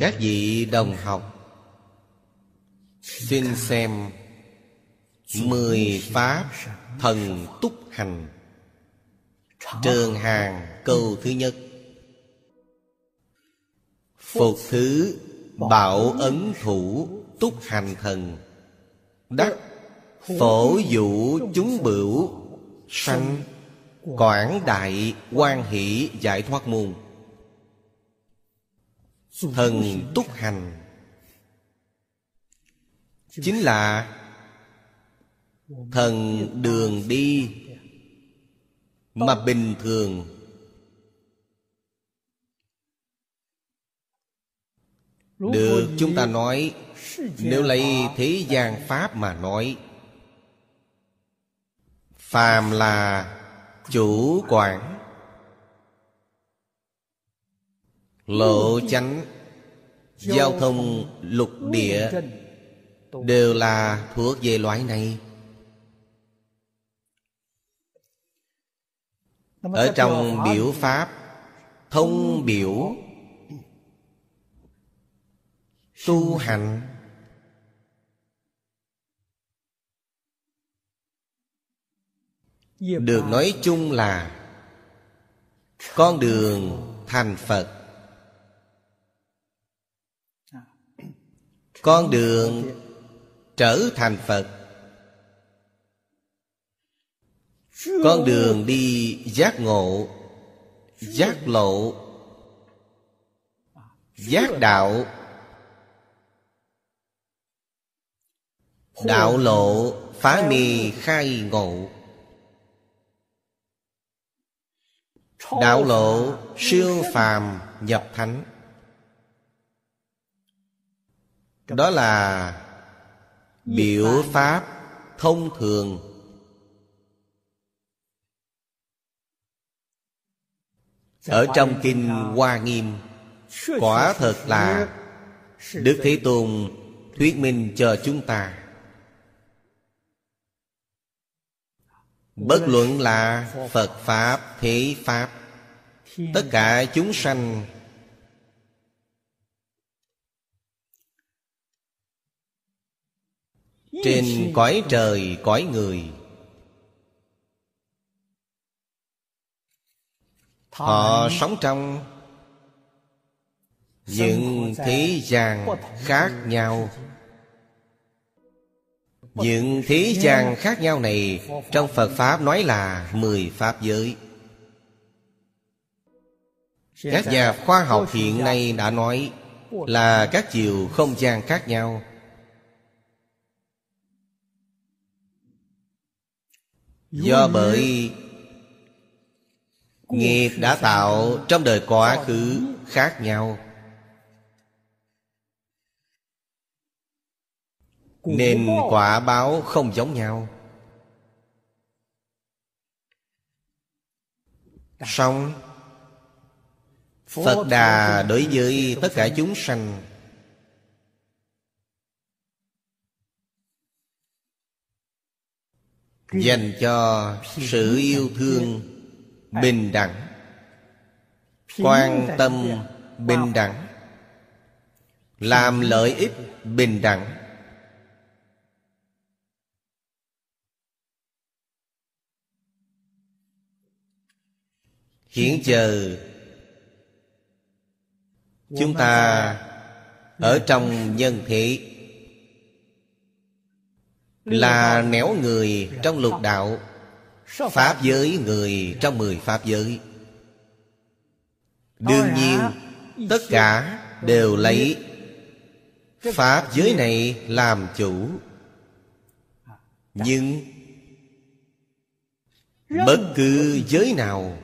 các vị đồng học, xin xem mười pháp thần túc hành, trường hàng câu thứ nhất. Phục thứ bảo ấn thủ túc hành thần, đắc phổ dụ chúng bửu, sanh quảng đại quan hỷ giải thoát môn thần túc hành. Chính là thần đường đi mà bình thường. Được chúng ta nói, nếu lấy thế gian pháp mà nói, phàm là chủ quản lộ chánh giao thông, lục địa, đều là thuộc về loại này. Ở trong biểu pháp, thông biểu, tu hành, được nói chung là con đường thành phật. Con đường trở thành phật. Con đường đi giác ngộ, giác lộ, giác đạo. Đạo lộ, phá mì khai ngộ. Đạo lộ, siêu phàm, nhập thánh. Đó là biểu pháp thông thường. Ở trong kinh hoa nghiêm quả thật là đức thế tôn thuyết minh cho chúng ta. Bất luận là phật pháp thế pháp tất cả chúng sanh trên cõi trời cõi người. Họ sống trong những thế gian khác nhau. Những thế gian khác nhau này trong phật pháp nói là mười pháp giới. Các nhà khoa học hiện nay đã nói là các chiều không gian khác nhau do bởi nghiệp đã tạo trong đời quá khứ khác nhau. Nên quả báo không giống nhau. Song phật đà đối với tất cả chúng sanh dành cho sự yêu thương bình đẳng, quan tâm bình đẳng, làm lợi ích bình đẳng. Hiện giờ chúng ta ở trong nhân thế là nẻo người trong lục đạo pháp giới người trong mười pháp giới. Đương nhiên tất cả đều lấy pháp giới này làm chủ. Nhưng bất cứ giới nào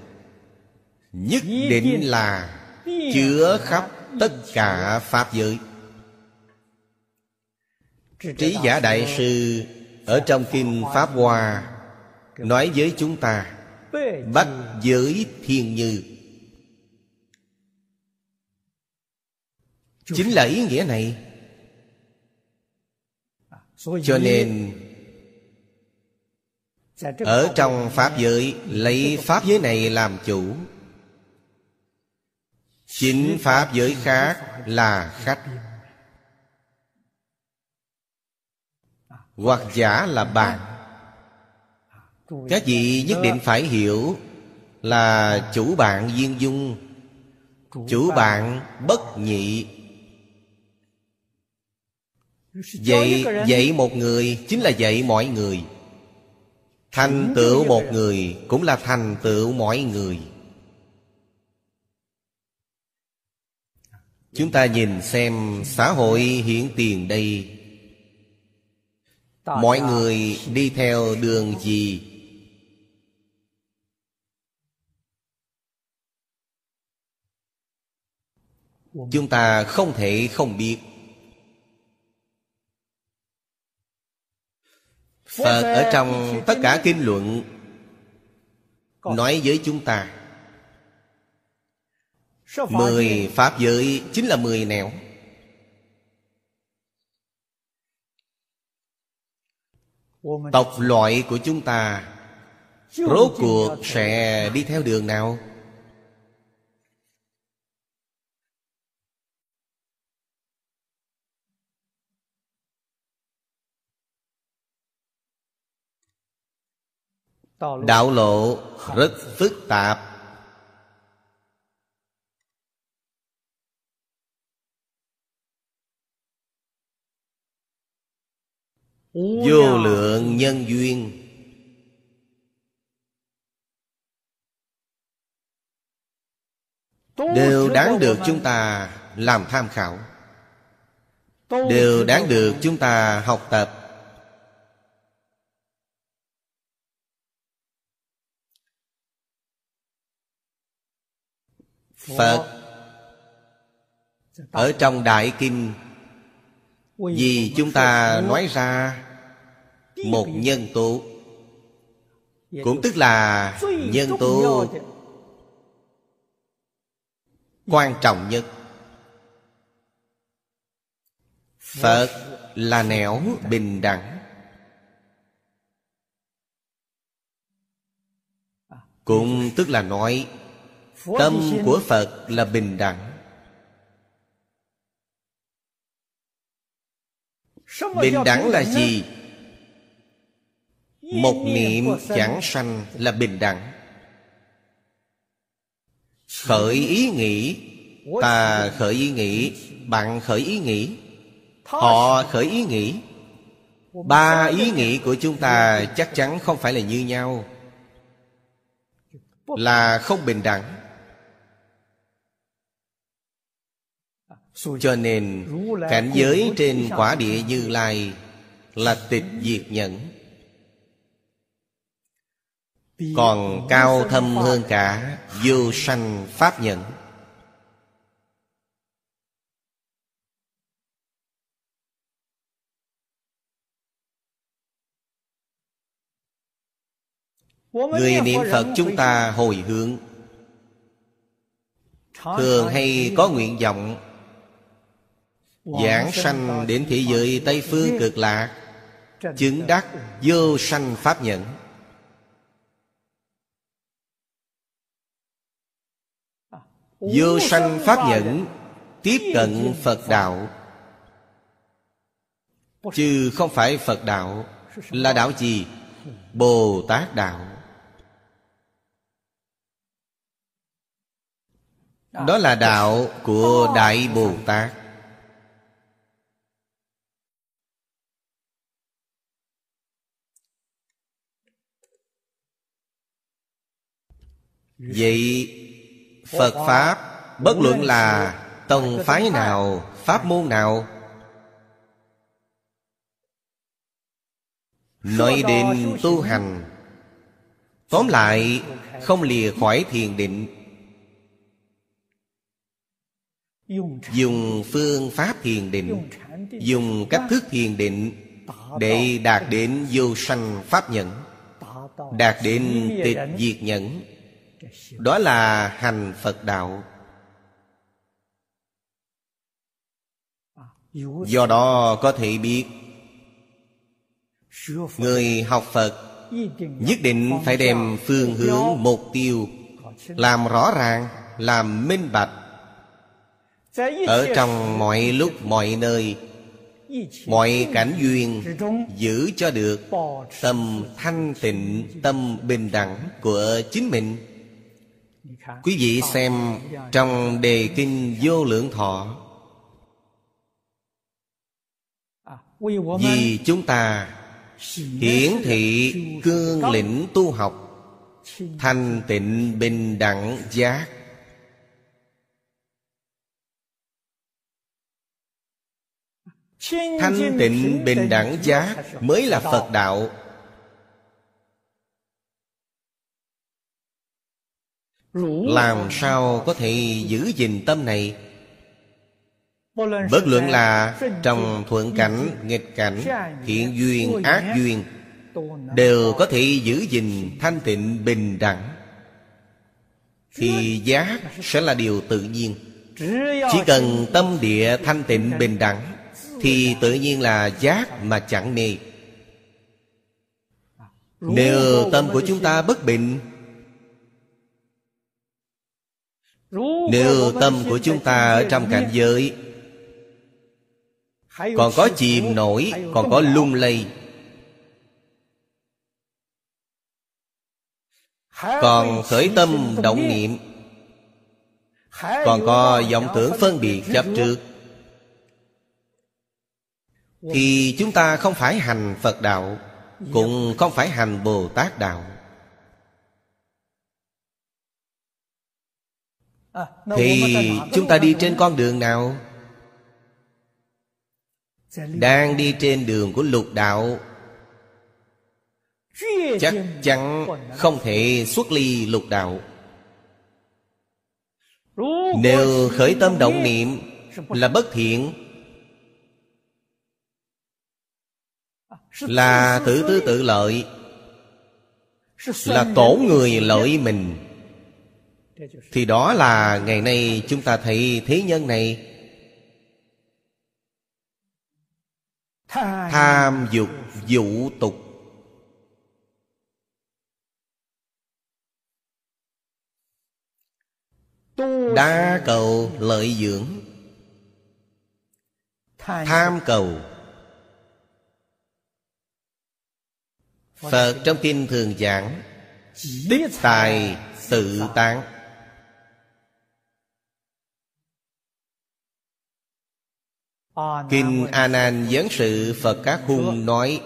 nhất định là chứa khắp tất cả pháp giới trí giả đại sư ở trong kinh pháp hoa nói với chúng ta, bắt giới thiên như. Chính là ý nghĩa này. Cho nên, ở trong pháp giới, lấy pháp giới này làm chủ. Chính pháp giới khác là khách. Hoặc giả là bạn. Các vị nhất định phải hiểu là chủ bạn duyên dung. Chủ bạn bất nhị. Dạy dạy một người chính là dạy mọi người. Thành tựu một người cũng là thành tựu mọi người. Chúng ta nhìn xem xã hội hiện tiền đây mọi người đi theo đường gì? Chúng ta không thể không biết. Phật ở trong tất cả kinh luận nói với chúng ta, mười pháp giới chính là mười nẻo. Tộc loại của chúng ta rốt cuộc sẽ đi theo đường nào? Đạo lộ rất phức tạp vô lượng nhân duyên. Đều đáng được chúng ta làm tham khảo. Đều đáng được chúng ta học tập. Phật ở trong đại kinh vì chúng ta nói ra một nhân tố. Cũng tức là nhân tố quan trọng nhất. Phật là nẻo bình đẳng. Cũng tức là nói, tâm của phật là bình đẳng. Bình đẳng là gì? Một niệm chẳng sanh là bình đẳng. Khởi ý nghĩ ta khởi ý nghĩ bạn khởi ý nghĩ. Họ khởi ý nghĩ. ba ý nghĩ của chúng ta chắc chắn không phải là như nhau. Là không bình đẳng. Cho nên cảnh giới trên quả địa như lai là tịch diệt nhẫn còn cao thâm hơn cả vô sanh pháp nhẫn. Người niệm phật chúng ta hồi hướng. Thường hay có nguyện vọng. Giảng sanh đến thế giới tây phương cực lạc, chứng đắc vô sanh pháp nhẫn. Vô sanh pháp nhẫn tiếp cận phật đạo. Chứ không phải phật đạo là đạo gì? Bồ tát đạo. Đó là đạo của đại bồ tát vậy phật pháp bất luận là tông phái nào pháp môn nào. Nói đến tu hành tóm lại không lìa khỏi thiền định. Dùng phương pháp thiền định dùng cách thức thiền định để đạt đến vô sanh pháp nhẫn đạt đến tịch diệt nhẫn đó là hành phật đạo. Do đó có thể biết, người học phật nhất định phải đem phương hướng mục tiêu làm rõ ràng, làm minh bạch. Ở trong mọi lúc, mọi nơi, mọi cảnh duyên giữ cho được tâm thanh tịnh, tâm bình đẳng của chính mình quý vị xem trong đề kinh vô lượng thọ. Vì chúng ta hiển thị cương lĩnh tu học, thanh tịnh bình đẳng giác. Thanh tịnh bình đẳng giác mới là phật đạo. Làm sao có thể giữ gìn tâm này? Bất luận là trong thuận cảnh nghịch cảnh thiện duyên ác duyên đều có thể giữ gìn thanh tịnh bình đẳng. Thì giác sẽ là điều tự nhiên. Chỉ cần tâm địa thanh tịnh bình đẳng. thì tự nhiên là giác mà chẳng mê. Nếu tâm của chúng ta bất bình nếu tâm của chúng ta ở trong cảnh giới còn có chìm nổi còn có lung lay. Còn khởi tâm động niệm còn có vọng tưởng phân biệt chấp trước. Thì chúng ta không phải hành phật đạo cũng không phải hành bồ tát đạo thì chúng ta đi trên con đường nào? Đang đi trên đường của lục đạo. Chắc chắn không thể xuất ly lục đạo. Nếu khởi tâm động niệm là bất thiện. Là tự tư tự lợi là tổn người lợi mình thì đó là ngày nay chúng ta thấy thế nhân này tham dục vũ tục. Đa cầu lợi dưỡng. Tham cầu. Phật trong kinh thường giảng đích tài tự tán. Kinh A Nan Giáng sự Phật Các Hung nói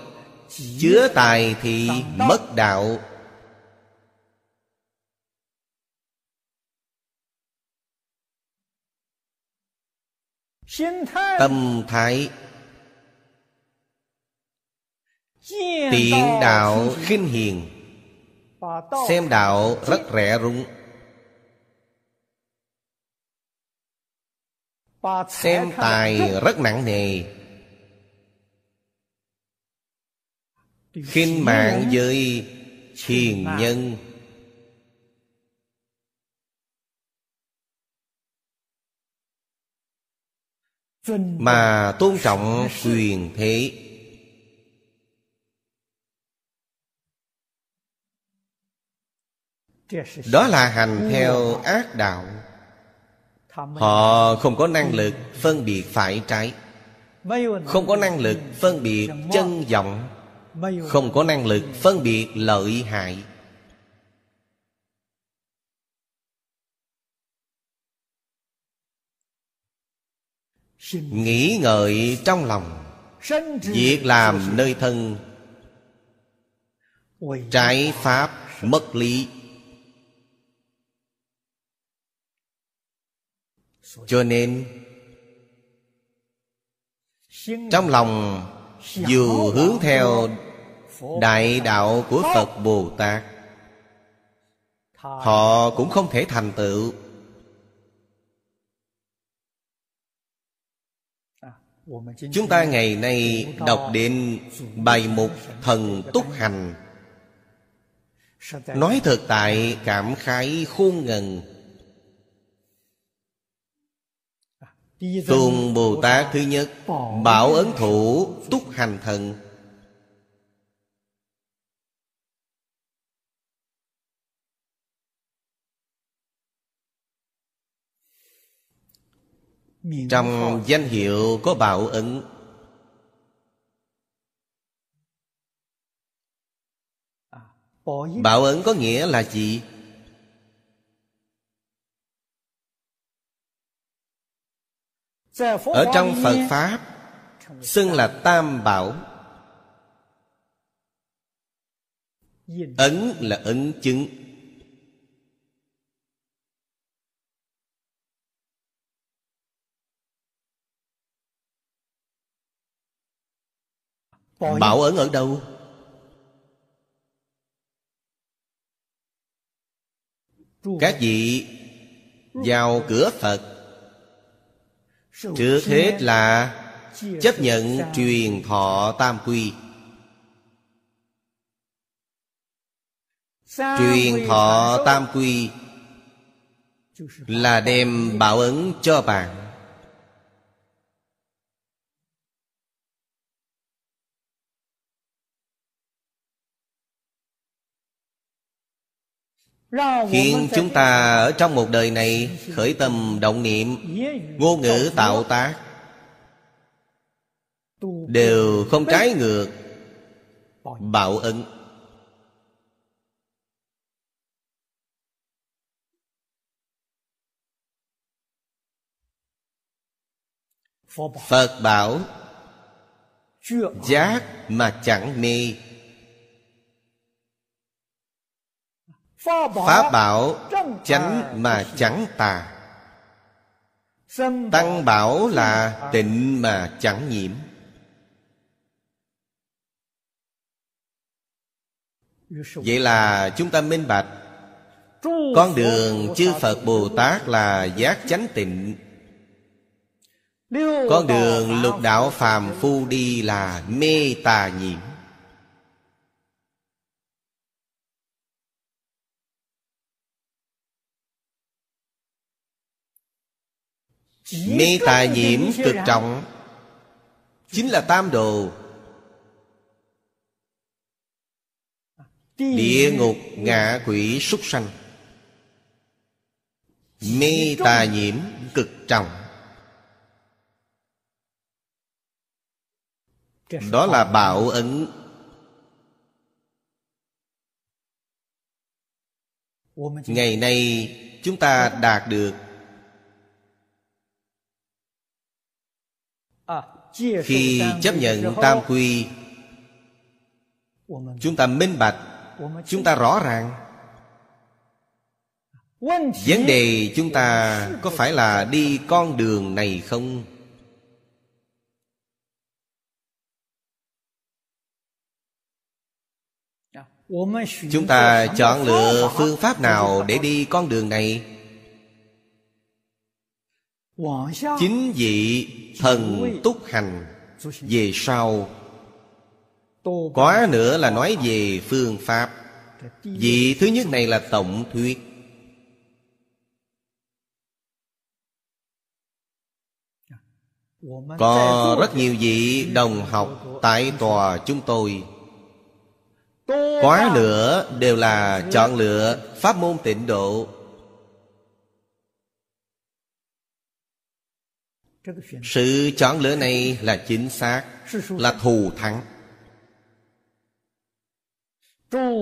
Chứa tài thì mất đạo. Tâm thái. Tiện đạo khinh hiền. Xem đạo rất rẻ rung xem tài rất nặng nề. Khinh mạng với hiền nhân. Mà tôn trọng quyền thế. Đó là hành theo ác đạo Họ không có năng lực phân biệt phải trái. Không có năng lực phân biệt chân vọng. Không có năng lực phân biệt lợi hại. Nghĩ ngợi trong lòng. Việc làm nơi thân. Trái pháp mất lý cho nên, trong lòng dù hướng theo đại đạo của phật bồ tát họ cũng không thể thành tựu. Chúng ta ngày nay đọc đến bài mục thần túc hành. Nói thực tại cảm khái khôn ngần Tùng Bồ Tát thứ nhất Bảo ấn thủ túc hành thần. Trong danh hiệu có bảo ấn. Bảo ấn có nghĩa là gì? Ở trong Phật Pháp Xưng là Tam Bảo. Ấn là ấn chứng. Bảo ấn ở đâu? Các vị vào cửa Phật Trước hết là chấp nhận truyền thọ tam quy. Truyền thọ tam quy Là đem bảo ứng cho bạn. Khiến chúng ta ở trong một đời này Khởi tâm động niệm Ngôn ngữ tạo tác. Đều không trái ngược Bảo ấn Phật bảo Giác mà chẳng mê Pháp bảo chánh mà chẳng tà. Tăng bảo là tịnh mà chẳng nhiễm. Vậy là chúng ta minh bạch. Con đường chư Phật Bồ Tát là giác chánh tịnh. Con đường lục đạo phàm phu đi là mê tà nhiễm Mê tà nhiễm cực trọng. Chính là tam đồ. Địa ngục ngạ quỷ súc sanh. Mê tà nhiễm cực trọng. Đó là bảo ấn. Ngày nay chúng ta đạt được khi chấp nhận tam quy chúng ta minh bạch chúng ta rõ ràng. Vấn đề chúng ta có phải là đi con đường này không? Chúng ta chọn lựa phương pháp nào để đi con đường này chính vị thần túc hành về sau. Quá nữa là nói về phương pháp. Vị thứ nhất này là tổng thuyết. Có rất nhiều vị đồng học tại tòa chúng tôi. Quá nữa đều là chọn lựa pháp môn tịnh độ. Sự chọn lựa này là chính xác là thù thắng.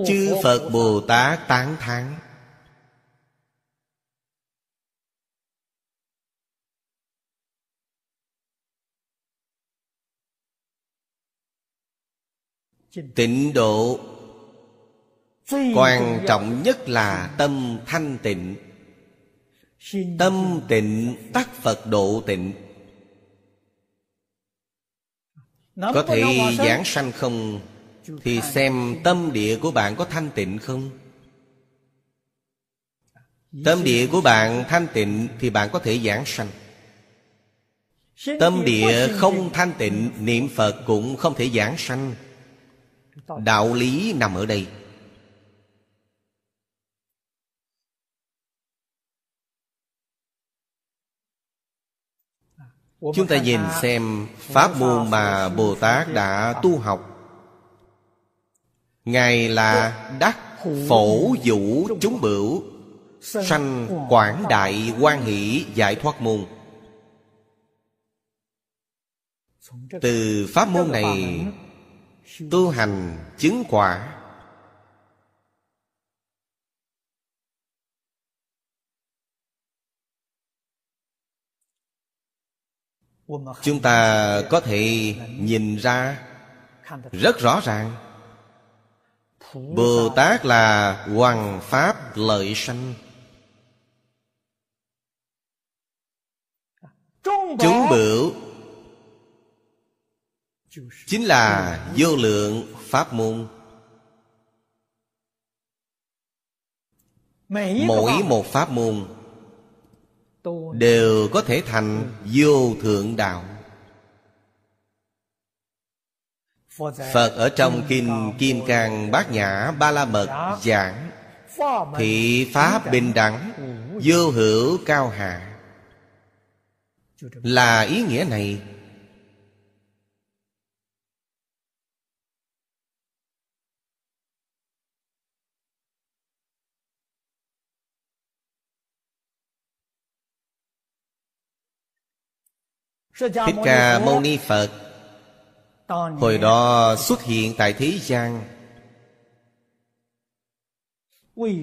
Chư phật bồ tát tán thắng tịnh độ quan trọng nhất là tâm thanh tịnh. Tâm tịnh tắc phật độ tịnh có thể giảng sanh không? Thì xem tâm địa của bạn có thanh tịnh không? Tâm địa của bạn thanh tịnh thì bạn có thể giảng sanh. Tâm địa không thanh tịnh niệm phật cũng không thể giảng sanh. Đạo lý nằm ở đây Chúng ta nhìn xem Pháp môn mà Bồ Tát đã tu học. Ngài là đắc phổ vũ chúng bửu Sanh quảng đại quan hỷ giải thoát môn. Từ pháp môn này Tu hành chứng quả Chúng ta có thể nhìn ra Rất rõ ràng. Bồ Tát là Hoàng Pháp lợi sanh. Chúng bửu Chính là vô lượng Pháp môn. Mỗi một Pháp môn Đều có thể thành vô thượng đạo. Phật ở trong Kinh Kim Cang Bát Nhã Ba La Mật giảng, Thị Pháp bình đẳng, Vô hữu cao hạ. Là ý nghĩa này Thích Ca Mâu Ni Phật Hồi đó xuất hiện tại thế gian.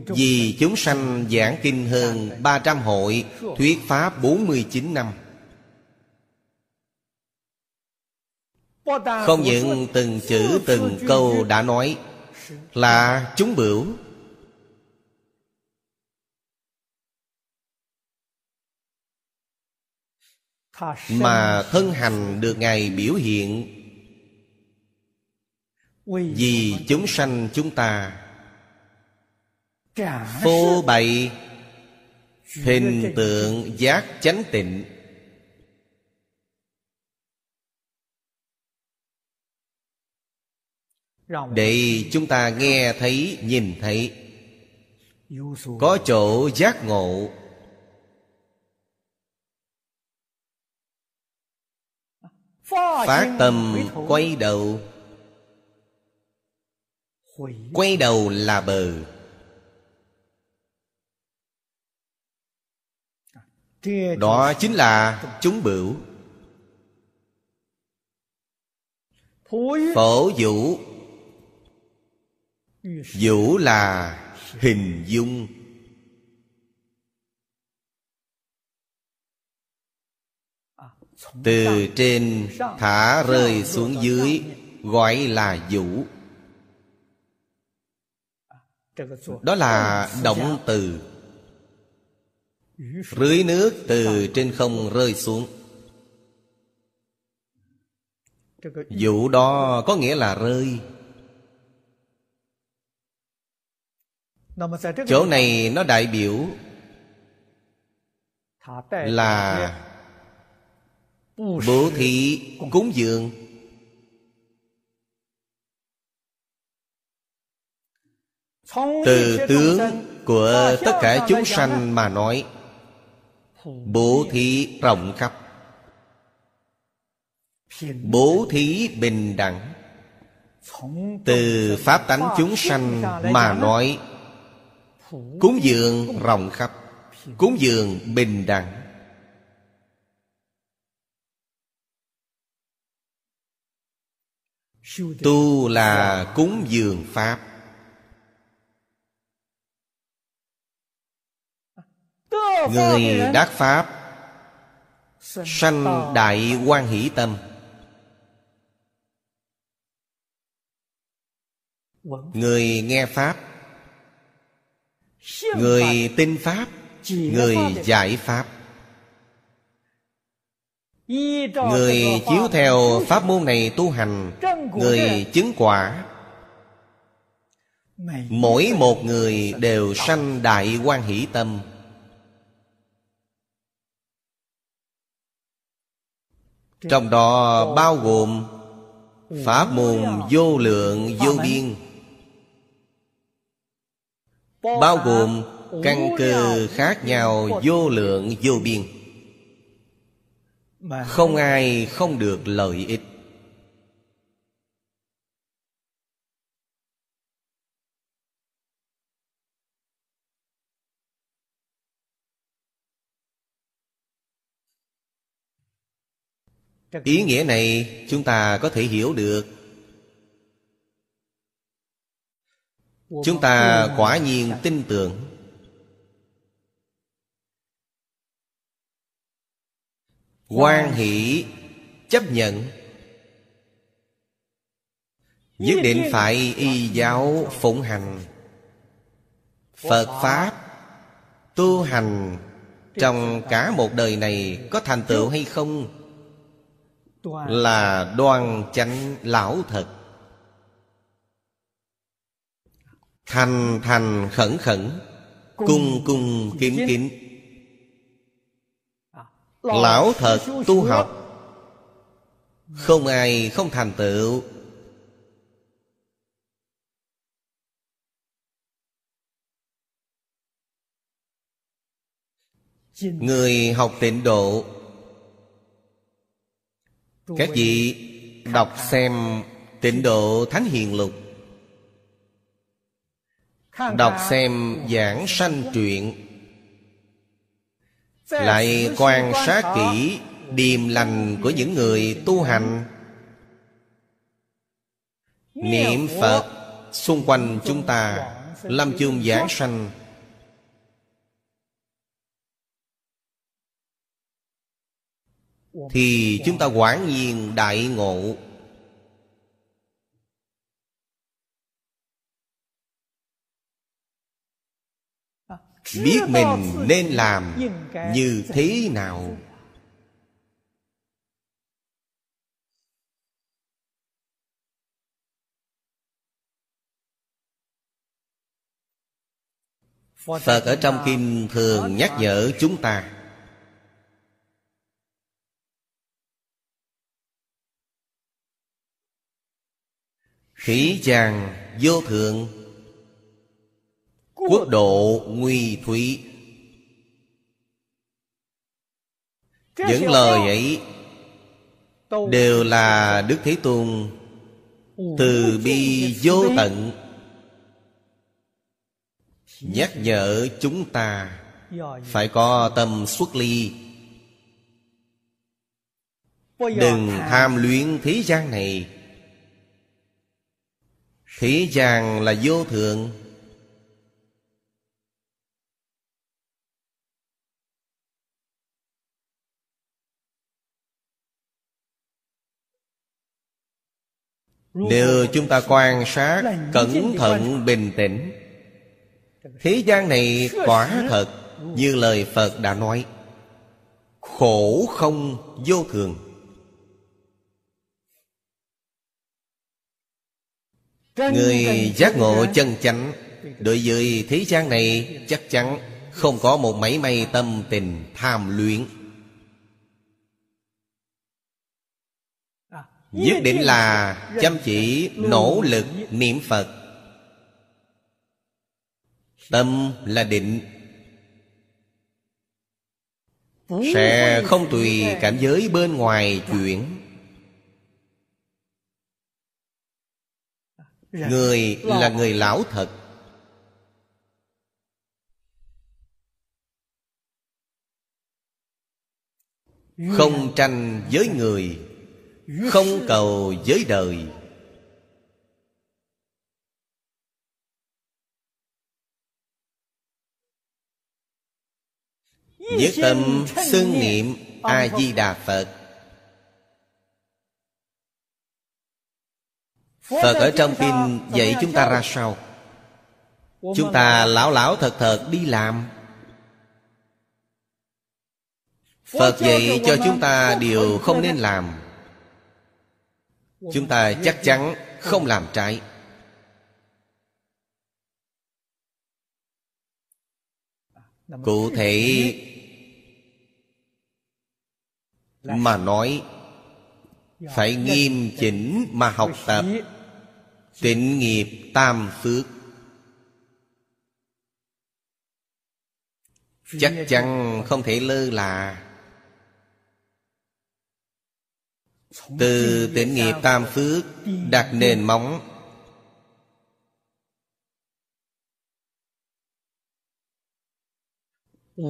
Vì chúng sanh giảng kinh hơn 300 hội, Thuyết Pháp 49 năm. Không những từng chữ, từng câu đã nói Là chúng bửu Mà thân hành được Ngài biểu hiện. Vì chúng sanh chúng ta. Phô bày Hình tượng giác chánh tịnh. Để chúng ta nghe thấy, nhìn thấy. Có chỗ giác ngộ Phát tâm quay đầu. Quay đầu là bờ. Đó chính là chúng bửu. Phổ vũ. Vũ là hình dung Từ trên thả rơi xuống dưới, Gọi là vũ. Đó là động từ. Rưới nước từ trên không rơi xuống. Vũ đó có nghĩa là rơi. Chỗ này nó đại biểu Là Bố thí cúng dường. Từ tướng của tất cả chúng sanh mà nói, Bố thí rộng khắp. Bố thí bình đẳng. Từ pháp tánh chúng sanh mà nói, Cúng dường rộng khắp, Cúng dường bình đẳng. Tu là cúng dường Pháp. Người đắc Pháp, Sanh đại quan hỷ tâm. Người nghe Pháp, Người tin Pháp, Người giải Pháp. Người chiếu theo pháp môn này tu hành, Người chứng quả. Mỗi một người đều sanh đại quan hỷ tâm. Trong đó bao gồm Pháp môn vô lượng vô biên, Bao gồm căn cơ khác nhau vô lượng vô biên. Không ai không được lợi ích. Ý nghĩa này chúng ta có thể hiểu được. Chúng ta quả nhiên tin tưởng quan hỷ, chấp nhận. Nhất định phải y giáo phụng hành. Phật pháp tu hành trong cả một đời này có thành tựu hay không là đoan chánh lão thật. Thành thành khẩn khẩn, cung cung kính kính lão thật tu học. Không ai không thành tựu. Người học tịnh độ. Các vị đọc xem tịnh độ thánh hiền lục. Đọc xem giảng sanh truyện lại quan sát kỹ điềm lành của những người tu hành. Niệm phật xung quanh chúng ta lâm chung giảng sanh. Thì chúng ta quả nhiên đại ngộ biết mình nên làm như thế nào. Phật ở trong kinh thường nhắc nhở chúng ta. Khí chàng vô thượng Quốc độ nguy thủy. Những lời ấy Đều là Đức Thế Tôn Từ bi vô tận Nhắc nhở chúng ta Phải có tâm xuất ly. Đừng tham luyện thế gian này. Thế gian là vô thượng Nếu chúng ta quan sát Cẩn thận bình tĩnh, Thế gian này quả thật Như lời Phật đã nói, Khổ không vô thường. Người giác ngộ chân chánh Đối với thế gian này Chắc chắn không có một mảy may tâm tình tham luyện Nhất định là chăm chỉ, nỗ lực, niệm Phật. Tâm là định. Sẽ không tùy cảnh giới bên ngoài chuyển. Người là người lão thật. Không tranh với người. Không cầu với đời. Nhất tâm xưng niệm A-di-đà Phật. Phật. Ở trong kinh dạy chúng ta ra sao? Chúng ta lão lão thật thật đi làm. Phật dạy cho chúng ta điều không nên làm Chúng ta chắc chắn không làm trái. Cụ thể Mà nói, Phải nghiêm chỉnh mà học tập, Tịnh nghiệp tam phước. Chắc chắn không thể lơ là. Từ tịnh nghiệp tam phước Đặt nền móng.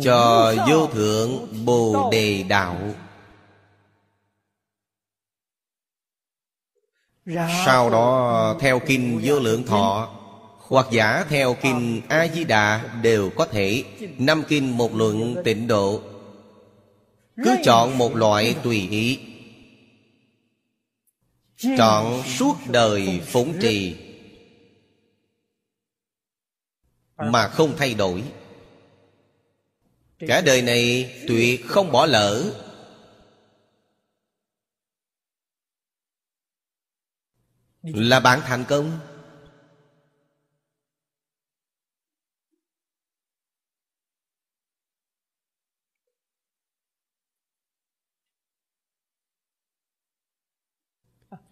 Cho vô thượng Bồ Đề Đạo. Sau đó theo kinh vô lượng thọ Hoặc giả theo kinh A-di-đà Đều có thể. Năm kinh một luận tịnh độ. Cứ chọn một loại tùy ý Chọn suốt đời phụng trì Mà không thay đổi. Cả đời này tuyệt không bỏ lỡ. Là bạn thành công.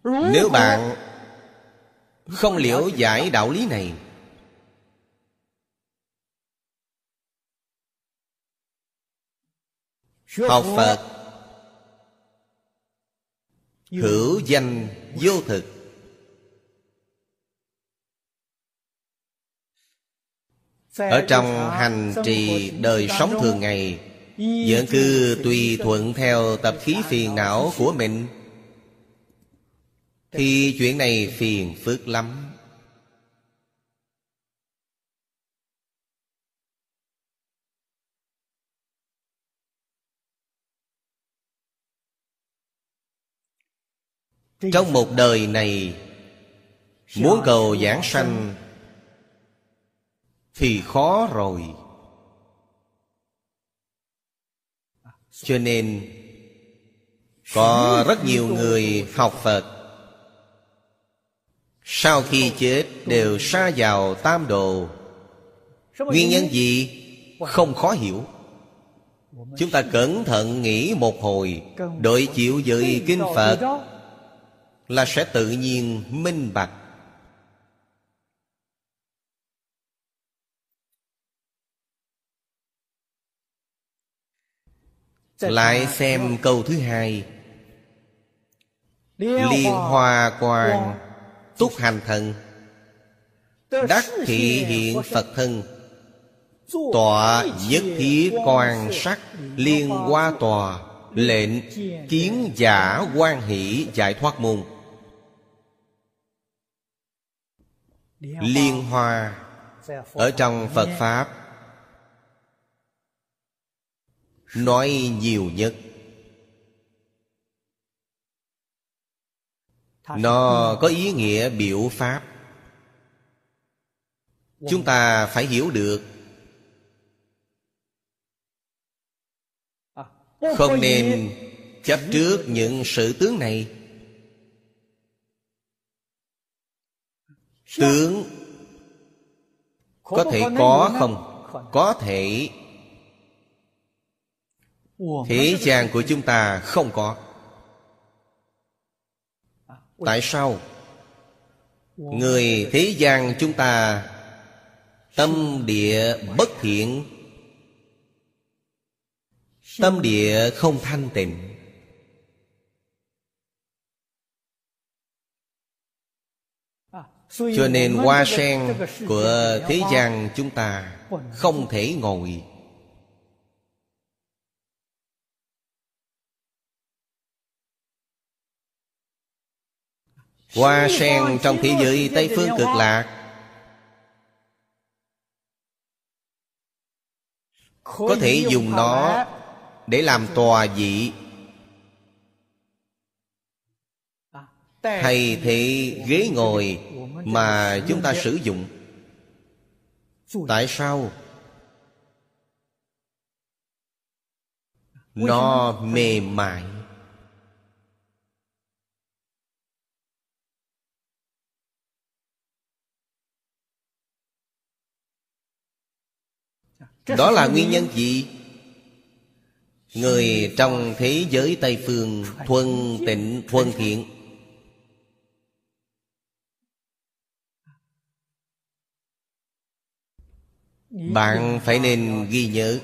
Nếu bạn không liễu giải đạo lý này Học Phật Hữu danh vô thực. Ở trong hành trì đời sống thường ngày Vẫn cứ tùy thuận theo tập khí phiền não của mình thì chuyện này phiền phức lắm. Trong một đời này, Muốn cầu giảng sanh Thì khó rồi. Cho nên, Có rất nhiều người học Phật sau khi chết đều xa vào tam đồ. Nguyên nhân gì? Không khó hiểu. Chúng ta cẩn thận nghĩ một hồi, Đội chịu với kinh Phật là sẽ tự nhiên minh bạch. Lại xem câu thứ hai. Liên hoa quang túc hành thần. Đắc thị hiện phật thân. Tọa nhất thí quan sắc liên hoa tòa, lệnh kiến giả quan hỷ giải thoát môn. Liên hoa ở trong phật pháp. Nói nhiều nhất nó có ý nghĩa biểu pháp. Chúng ta phải hiểu được. Không nên chấp trước những sự tướng này. Tướng Có thể có không? Có thể. Thế gian của chúng ta không có Tại sao? Người thế gian chúng ta Tâm địa bất thiện. Tâm địa không thanh tịnh. Cho nên hoa sen của thế gian chúng ta không thể ngồi hoa sen trong thế giới tây phương cực lạc. Có thể dùng nó để làm tòa vị hay thì ghế ngồi mà chúng ta sử dụng? Tại sao? Nó mềm mại. Đó là nguyên nhân gì? Người trong thế giới tây phương thuần tịnh, thuần thiện. Bạn phải nên ghi nhớ,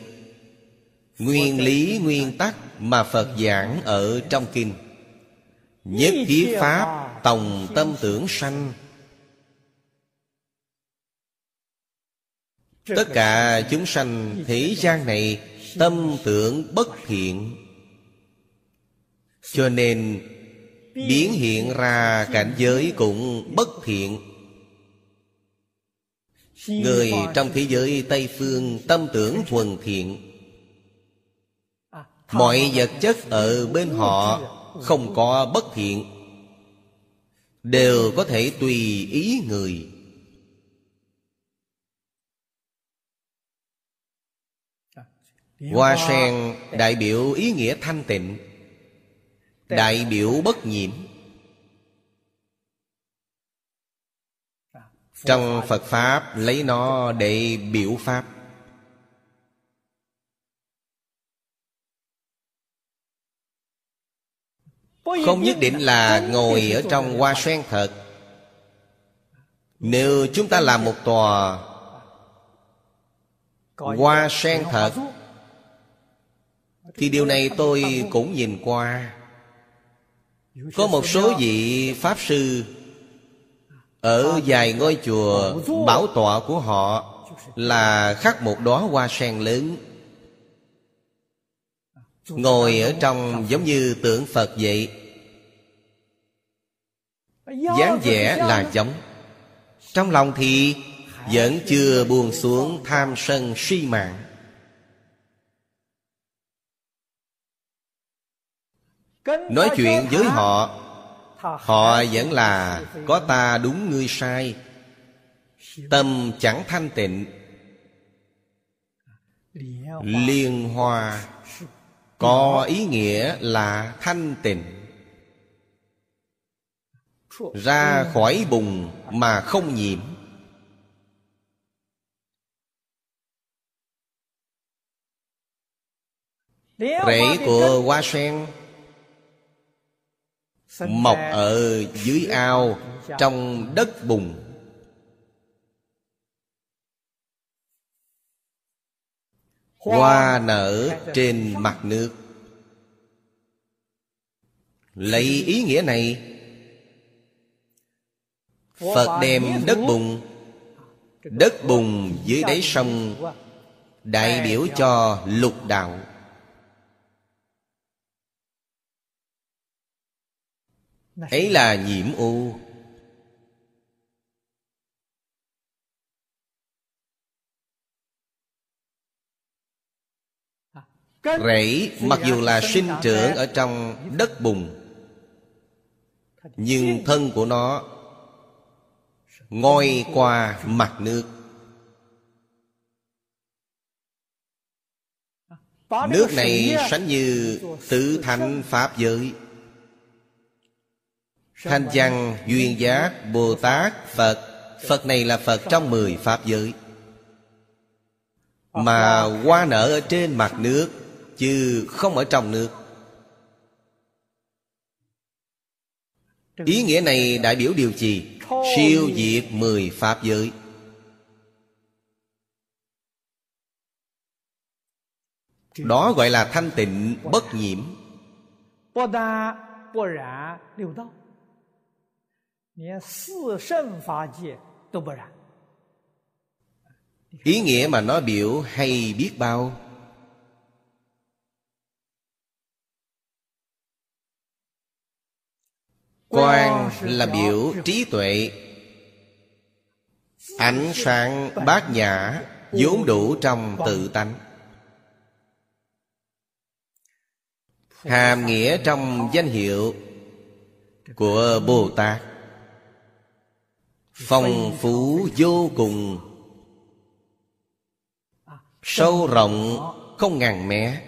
nguyên lý, nguyên tắc mà phật giảng ở trong kinh. Nhất thiết Pháp, Tòng tâm tưởng sanh Tất cả chúng sanh thế gian này Tâm tưởng bất thiện Cho nên, Biến hiện ra cảnh giới cũng bất thiện Người trong thế giới Tây Phương tâm tưởng thuần thiện. Mọi vật chất ở bên họ không có bất thiện Đều có thể tùy ý người. Hoa sen đại biểu ý nghĩa thanh tịnh Đại biểu bất nhiễm. Trong Phật Pháp lấy nó để biểu Pháp. Không nhất định là ngồi ở trong hoa sen thật. Nếu chúng ta làm một tòa Hoa sen thật thì điều này tôi cũng nhìn qua. Có một số vị Pháp Sư Ở vài ngôi chùa bảo tọa của họ Là khắc một đóa hoa sen lớn. Ngồi ở trong giống như tượng Phật vậy. Dáng vẻ là giống. Trong lòng thì vẫn chưa buông xuống tham sân si mạng. Nói chuyện với họ. Họ vẫn là có ta đúng ngươi sai. Tâm chẳng thanh tịnh. Liên hoa. Có ý nghĩa là thanh tịnh. Ra khỏi bùn mà không nhiễm. Rễ của hoa sen mọc ở dưới ao trong đất bùn. Hoa nở trên mặt nước. Lấy ý nghĩa này Phật đem đất bùn Đất bùn dưới đáy sông Đại biểu cho lục đạo Ấy là nhiễm ô Rễ mặc dù là sinh trưởng ở trong đất bùn Nhưng thân của nó ngoi qua mặt nước. Nước này sánh như tự thành pháp giới thanh văn, duyên giác bồ tát, phật. Phật này là phật trong mười pháp giới. Mà hoa nở ở trên mặt nước, chứ không ở trong nước. Ý nghĩa này đại biểu điều gì? Siêu diệt mười pháp giới. Đó gọi là thanh tịnh, bất nhiễm ý nghĩa mà nó biểu hay biết bao? Quang là biểu trí tuệ. Ánh sáng bát nhã vốn đủ trong tự tánh. Hàm nghĩa trong danh hiệu của Bồ Tát. Phong phú vô cùng. Sâu rộng không ngàn mé.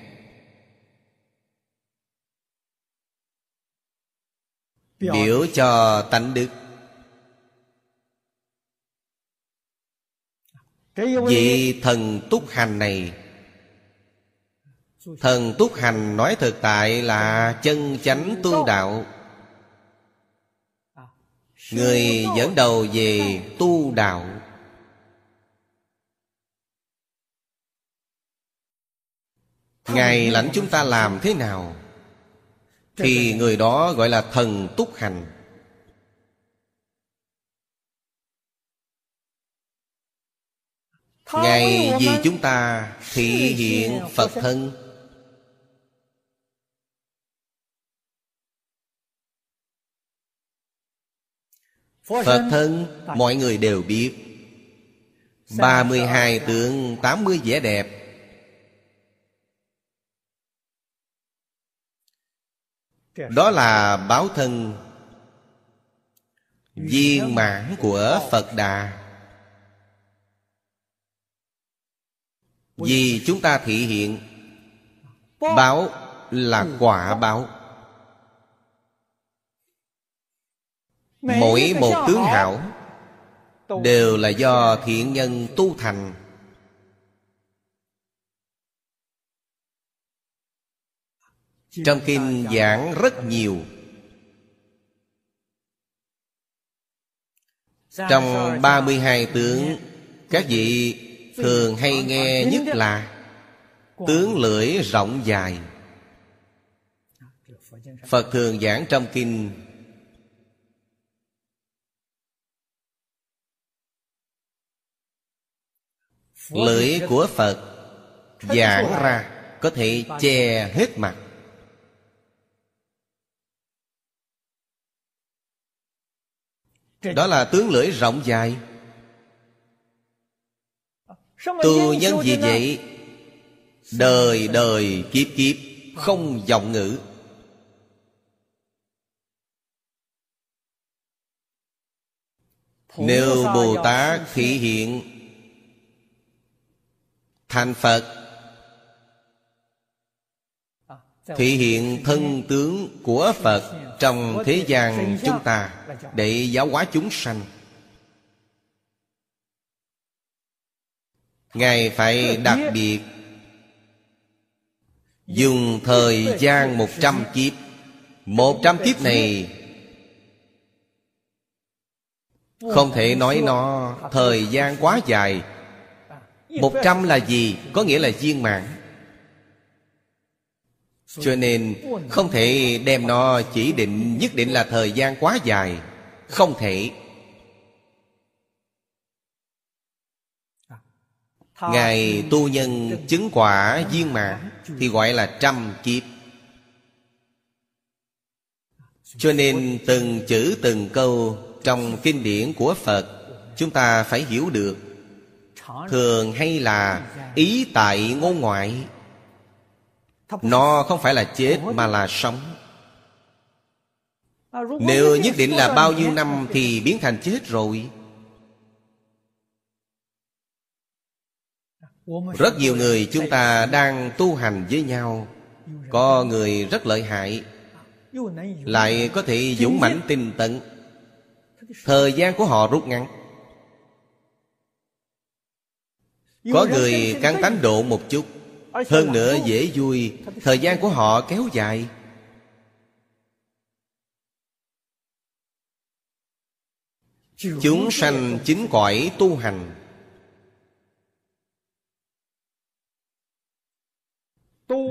Biểu cho tánh đức. Vị thần túc hành này. Thần túc hành nói thực tại là chân chánh tu đạo người dẫn đầu về tu đạo. Ngài lãnh chúng ta làm thế nào Thì người đó gọi là thần túc hành. Ngày vì chúng ta thị hiện Phật thân Phật thân mọi người đều biết. 32 tượng 80 vẻ đẹp. Đó là báo thân Viên mãn của Phật Đà. Vì chúng ta thị hiện Báo là quả báo Mỗi một tướng hảo Đều là do thiện nhân tu thành. Trong kinh giảng rất nhiều. Trong 32 tướng Các vị thường hay nghe nhất là Tướng lưỡi rộng dài. Phật thường giảng trong kinh Lưỡi của Phật giảng ra Có thể che hết mặt. Đó là tướng lưỡi rộng dài. Tu nhân vì vậy? Đời đời kiếp kiếp Không giọng ngữ. Nếu Bồ Tát thị hiện Thành Phật. Thể hiện thân tướng của Phật Trong thế gian chúng ta Để giáo hóa chúng sanh. Ngài phải đặc biệt Dùng thời gian một trăm kiếp. Một trăm kiếp này Không thể nói nó thời gian quá dài. Một trăm là gì? Có nghĩa là viên mãn. Cho nên, không thể đem nó chỉ định, Nhất định là thời gian quá dài. Không thể. Ngài tu nhân chứng quả viên mãn Thì gọi là trăm kiếp. Cho nên từng chữ, từng câu Trong kinh điển của Phật, Chúng ta phải hiểu được Thường hay là ý tại ngôn ngoại. Nó không phải là chết mà là sống. Nếu nhất định là bao nhiêu năm Thì biến thành chết rồi. Rất nhiều người chúng ta đang tu hành với nhau. Có người rất lợi hại, Lại có thể dũng mãnh tinh tận Thời gian của họ rút ngắn. Có người căng tánh độ một chút Hơn nữa dễ vui. Thời gian của họ kéo dài. Chúng sanh chính cõi tu hành.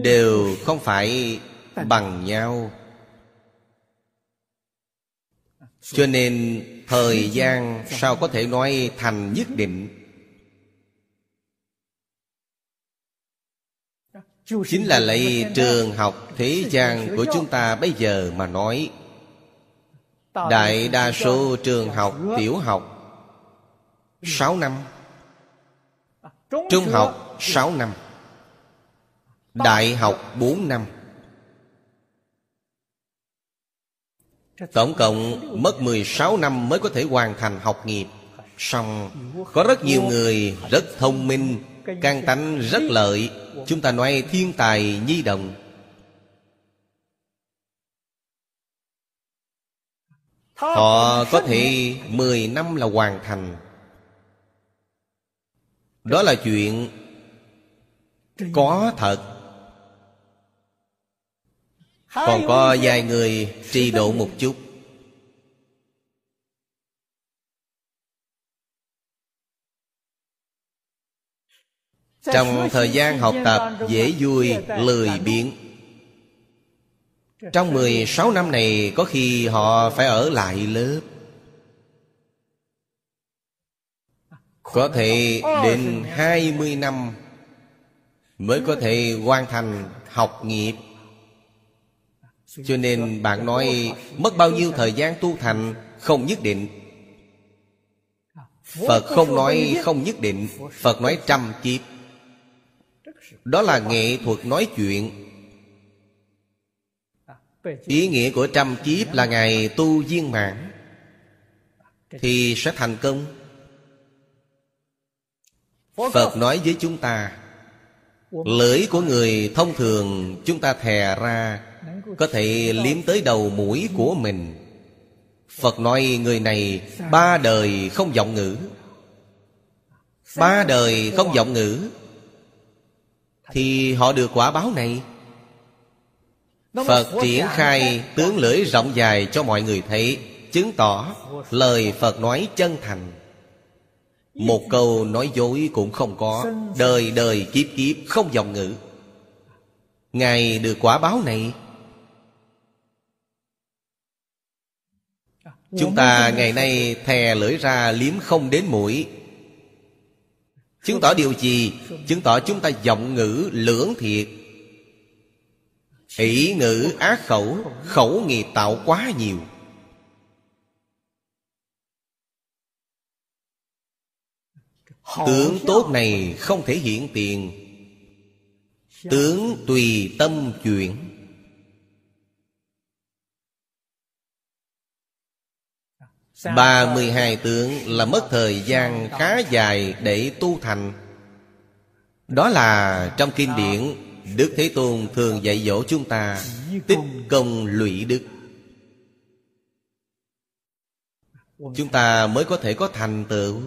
Đều không phải bằng nhau. Cho nên thời gian sao có thể nói thành nhất định chính là lấy trường học thế gian của chúng ta bây giờ mà nói. Đại đa số trường học tiểu học sáu năm. Trung học sáu năm. Đại học 4 năm. Tổng cộng mất 16 năm mới có thể hoàn thành học nghiệp. Xong có rất nhiều người rất thông minh Căn tánh rất lợi. Chúng ta nói thiên tài nhi đồng. Họ có thể 10 năm là hoàn thành. Đó là chuyện Có thật. Còn có vài người trì độ một chút. Trong thời gian học tập, dễ vui, lười biếng. Trong 16 năm này, Có khi họ phải ở lại lớp. Có thể đến 20 năm Mới có thể hoàn thành học nghiệp. Cho nên bạn nói, Mất bao nhiêu thời gian tu thành, Không nhất định. Phật không nói không nhất định, Phật nói trăm kiếp. Đó là nghệ thuật nói chuyện. Ý nghĩa của trăm kiếp là ngày tu viên mãn, Thì sẽ thành công. Phật nói với chúng ta, Lưỡi của người thông thường chúng ta thè ra, Có thể liếm tới đầu mũi của mình. Phật nói, người này ba đời không giọng ngữ. Ba đời không giọng ngữ. Thì họ được quả báo này. Phật triển khai tướng lưỡi rộng dài cho mọi người thấy, Chứng tỏ lời Phật nói chân thành. Một câu nói dối cũng không có, Đời đời kiếp kiếp không dòng ngữ. Ngài được quả báo này. Chúng ta ngày nay thè lưỡi ra liếm không đến mũi. Chứng tỏ điều gì? Chứng tỏ chúng ta giọng ngữ, lưỡng thiệt. Ỷ ngữ, ác khẩu Khẩu nghiệp tạo quá nhiều. Tướng tốt này không thể hiện tiền. Tướng tùy tâm chuyển. Ba mươi hai tướng là mất thời gian khá dài để tu thành. Đó là trong kinh điển Đức Thế Tôn thường dạy dỗ chúng ta Tích công lụy đức. Chúng ta mới có thể có thành tựu.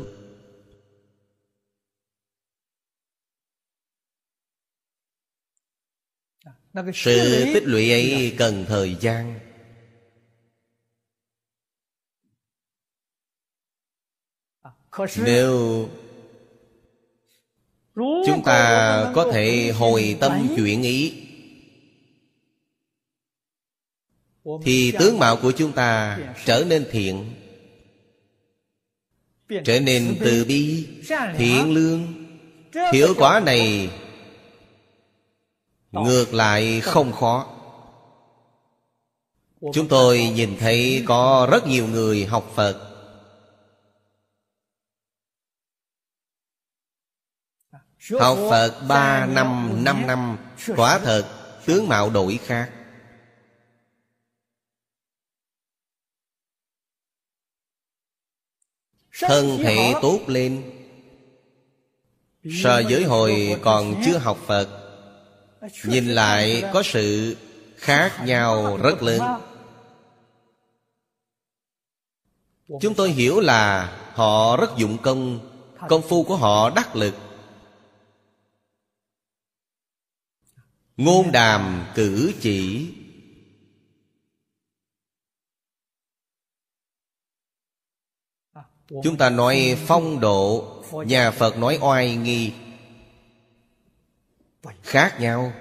Sự tích lũy ấy cần thời gian Nếu Chúng ta có thể hồi tâm chuyển ý Thì tướng mạo của chúng ta trở nên thiện Trở nên từ bi Thiện lương. Hiệu quả này Ngược lại không khó. Chúng tôi nhìn thấy có rất nhiều người học Phật Học Phật ba năm, năm năm Quả thật tướng mạo đổi khác. Thân thể tốt lên. So với hồi còn chưa học Phật Nhìn lại có sự khác nhau rất lớn. Chúng tôi hiểu là họ rất dụng công Công phu của họ đắc lực Ngôn đàm cử chỉ. Chúng ta nói phong độ. Nhà Phật nói oai nghi. Khác nhau.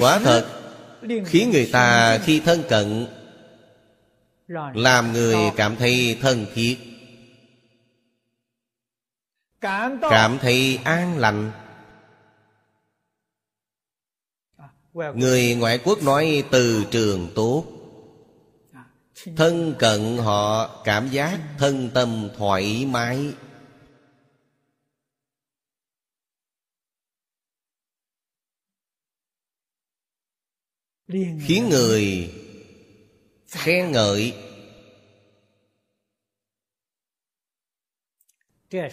Quả thật Khiến người ta khi thân cận làm người cảm thấy thân thiết. Cảm thấy an lành. Người ngoại quốc nói từ trường tốt. Thân cận họ cảm giác thân tâm thoải mái. Khiến người khen ngợi.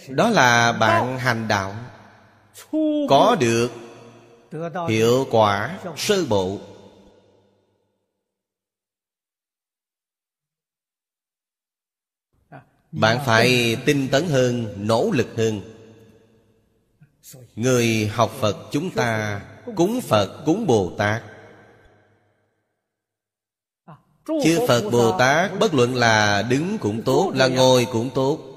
Đó là bạn hành đạo. Có được hiệu quả sơ bộ. Bạn phải tinh tấn hơn, nỗ lực hơn. Người học phật chúng ta cúng phật, cúng bồ tát. Chư Phật Bồ Tát Bất luận là đứng cũng tốt Là ngồi cũng tốt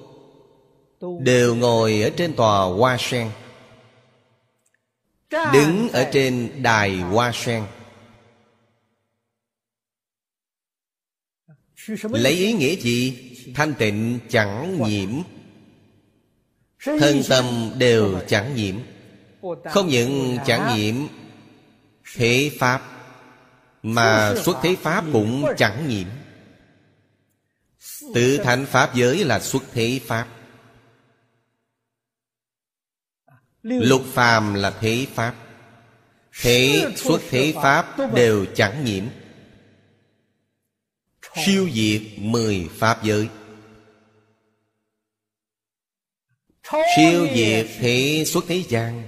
Đều ngồi ở trên tòa hoa sen. Đứng ở trên đài hoa sen. Lấy ý nghĩa gì? Thanh tịnh chẳng nhiễm. Thân tâm đều chẳng nhiễm. Không những chẳng nhiễm Thế Pháp mà xuất thế Pháp cũng chẳng nhiễm. Tự thành Pháp giới là xuất thế Pháp. Lục phàm là thế Pháp. Thế xuất thế Pháp đều chẳng nhiễm. Siêu diệt mười Pháp giới. Siêu diệt thế xuất thế gian.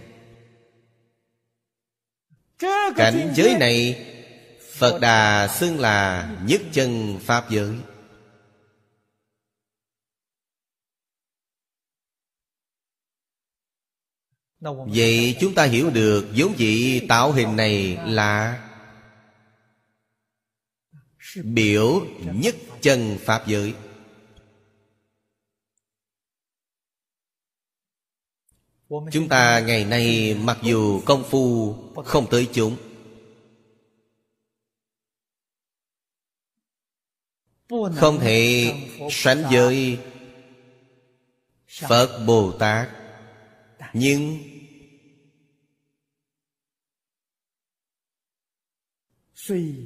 Cảnh giới này Phật Đà xưng là nhất chân Pháp giới. Vậy chúng ta hiểu được vốn vị tạo hình này là Biểu nhất chân Pháp giới. Chúng ta ngày nay mặc dù công phu không tới chúng Không thể sánh với Phật Bồ Tát Nhưng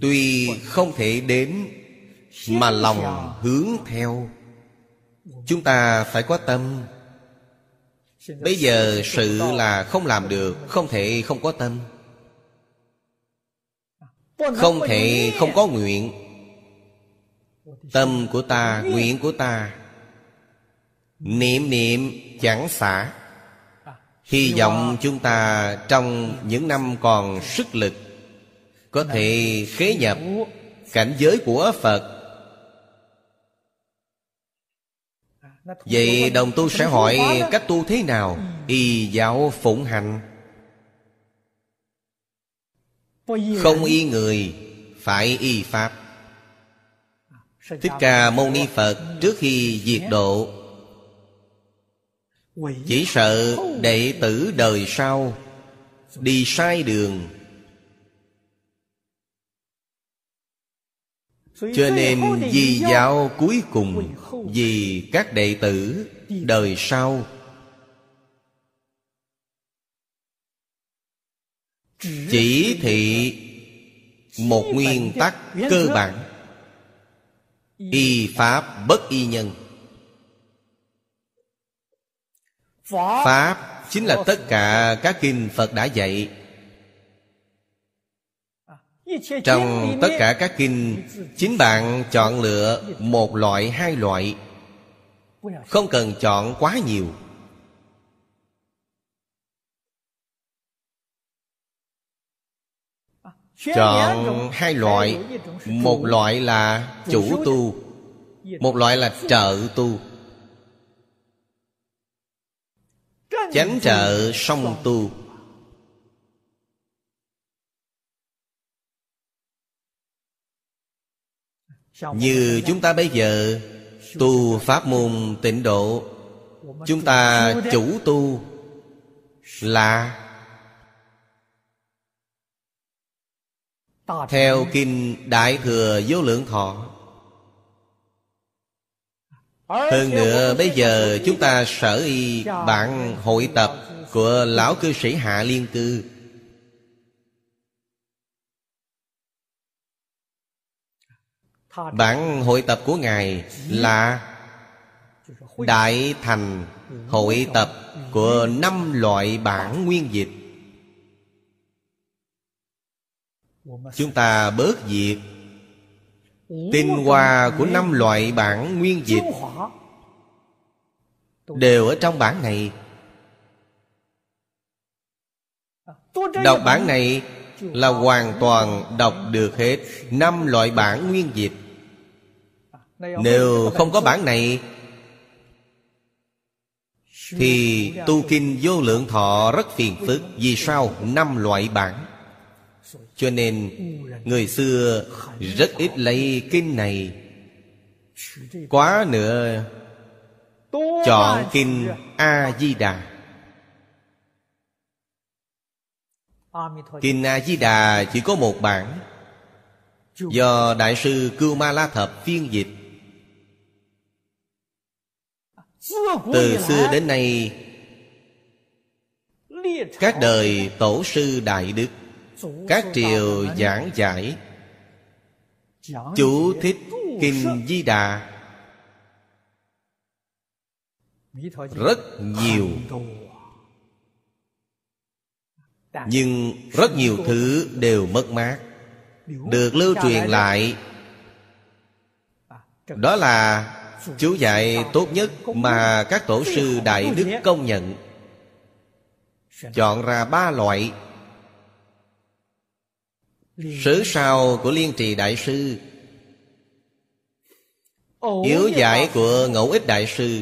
Tuy không thể đến Mà lòng hướng theo, Chúng ta phải có tâm. Bây giờ sự là không làm được, Không thể không có tâm. Không thể không có nguyện. Tâm của ta, nguyện của ta Niệm niệm chẳng xả. Hy vọng chúng ta trong những năm còn sức lực Có thể khế nhập cảnh giới của Phật. Vậy đồng tu sẽ hỏi cách tu thế nào? Y giáo phụng hành. Không y người Phải y Pháp. Thích Ca Mâu Ni Phật Trước khi diệt độ. Chỉ sợ đệ tử đời sau Đi sai đường. Cho nên vì giáo cuối cùng, Vì các đệ tử đời sau. Chỉ thị một nguyên tắc cơ bản. Y Pháp bất y nhân. Pháp chính là tất cả các kinh Phật đã dạy. Trong tất cả các kinh chính bạn chọn lựa một loại hai loại. Không cần chọn quá nhiều chọn hai loại. một loại là chủ tu. một loại là trợ tu. Chánh trợ song tu. Như chúng ta bây giờ Tu pháp môn tịnh độ Chúng ta chủ tu Là Theo Kinh Đại Thừa Vô Lượng Thọ. Hơn nữa bây giờ chúng ta sở y bản hội tập Của Lão Cư Sĩ Hạ Liên Cư Bản hội tập của Ngài là Đại thành hội tập của năm loại bản nguyên dịch Chúng ta bớt diệt. Tinh hoa của năm loại bản nguyên dịch Đều ở trong bản này. Đọc bản này là hoàn toàn đọc được hết năm loại bản nguyên dịch. Nếu không có bản này Thì tu kinh vô lượng thọ rất phiền phức Vì sao? Năm loại bản cho nên Người xưa rất ít lấy kinh này. Quá nữa, Chọn Kinh A-di-đà. Kinh A-di-đà chỉ có một bản. Do Đại sư Cưu Ma La Thập phiên dịch. Từ xưa đến nay, Các đời tổ sư Đại Đức các triều giảng giải. Chú thích Kinh Di Đà. Rất nhiều. Nhưng rất nhiều thứ đều mất mát. Được lưu truyền lại. Đó là chú dạy tốt nhất Mà các tổ sư Đại Đức công nhận. Chọn ra ba loại. Sứ sao của Liên Trì Đại Sư? Yếu giải của Ngẫu Ích Đại Sư.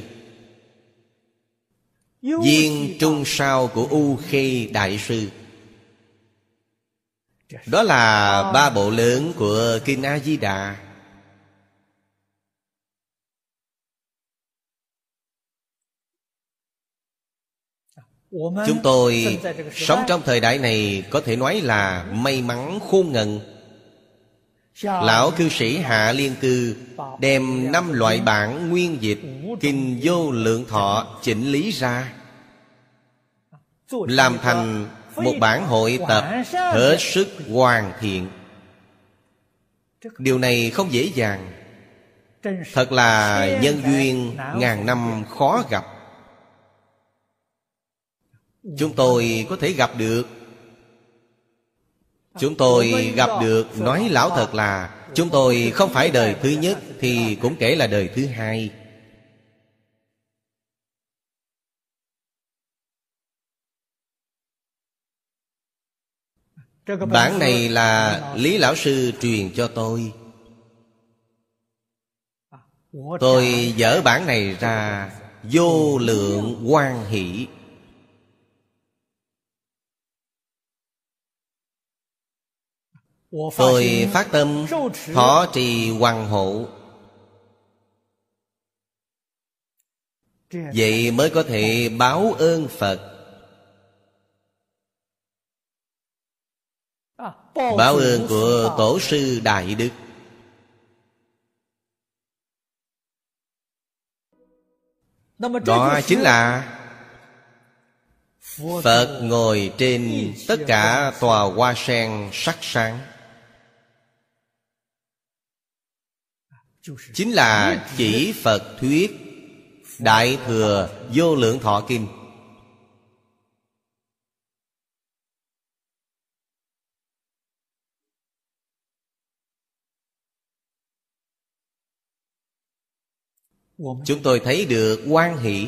Viên trung sao của U Khê Đại Sư. Đó là ba bộ lớn của Kinh A-di-đà Chúng tôi sống trong thời đại này Có thể nói là may mắn khôn ngần. Lão cư sĩ Hạ Liên Cư Đem năm loại bản nguyên dịch Kinh vô lượng thọ chỉnh lý ra Làm thành một bản hội tập Hết sức hoàn thiện. Điều này không dễ dàng. Thật là nhân duyên ngàn năm khó gặp Chúng tôi có thể gặp được. Chúng tôi gặp được, Nói lão thật là, Chúng tôi không phải đời thứ nhất Thì cũng kể là đời thứ hai. Bản này là Lý Lão Sư truyền cho tôi. Tôi dở bản này ra Vô lượng quan hỷ. Tôi phát tâm, Thọ trì hoàng hộ Vậy mới có thể báo ơn Phật. Báo ơn của Tổ sư Đại Đức. Đó chính là Phật ngồi trên tất cả tòa hoa sen sắc sáng. Chính là chỉ Phật thuyết Đại Thừa Vô Lượng Thọ Kinh. Chúng tôi thấy được quan hỷ.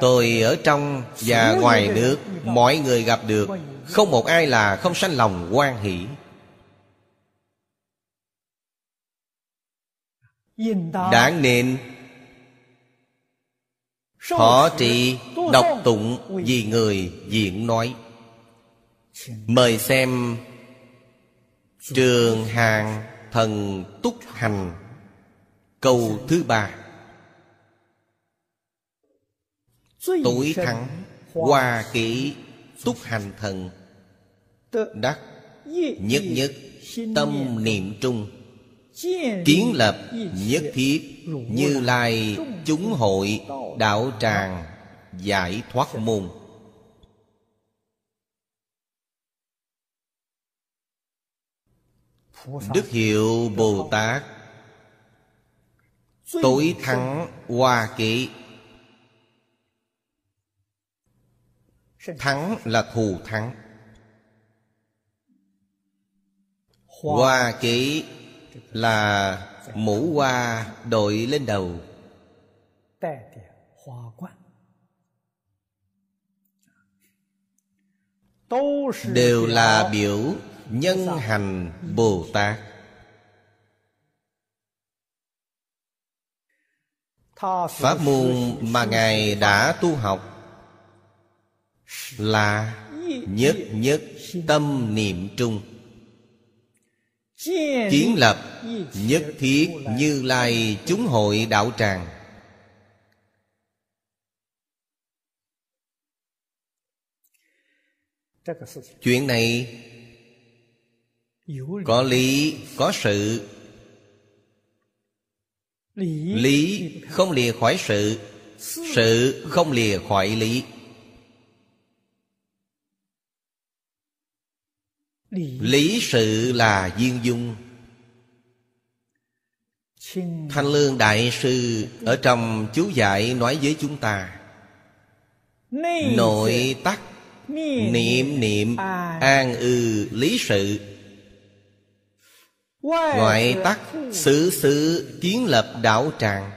Tôi ở trong và ngoài nước, Mọi người gặp được. Không một ai là không sanh lòng quan hỷ. Đáng nên Họ trị đọc tụng vì người diện nói. Mời xem Trường hàng thần túc hành. Câu thứ ba. Tối thắng Hoa kỹ Túc hành thần. Đắc Nhất nhất Tâm niệm trung Kiến lập nhất thiết Như lai chúng hội Đạo tràng Giải thoát môn. Đức hiệu Bồ Tát, Tối thắng Hoa kỳ Thắng là thù thắng. Hoa kỳ là mũ hoa đội lên đầu. Đều là biểu nhân hành bồ tát. Pháp môn mà ngài đã tu học là nhất nhất tâm niệm trung kiến lập nhất thiết như lai chúng hội đạo tràng. Chuyện này có lý có sự. Lý không lìa khỏi sự sự không lìa khỏi lý. Lý sự là viên dung. Thanh Lương Đại Sư Ở trong chú giải nói với chúng ta. Nội tắc Niệm niệm An ư lý sự. Ngoại tắc sử sử kiến lập đạo tràng.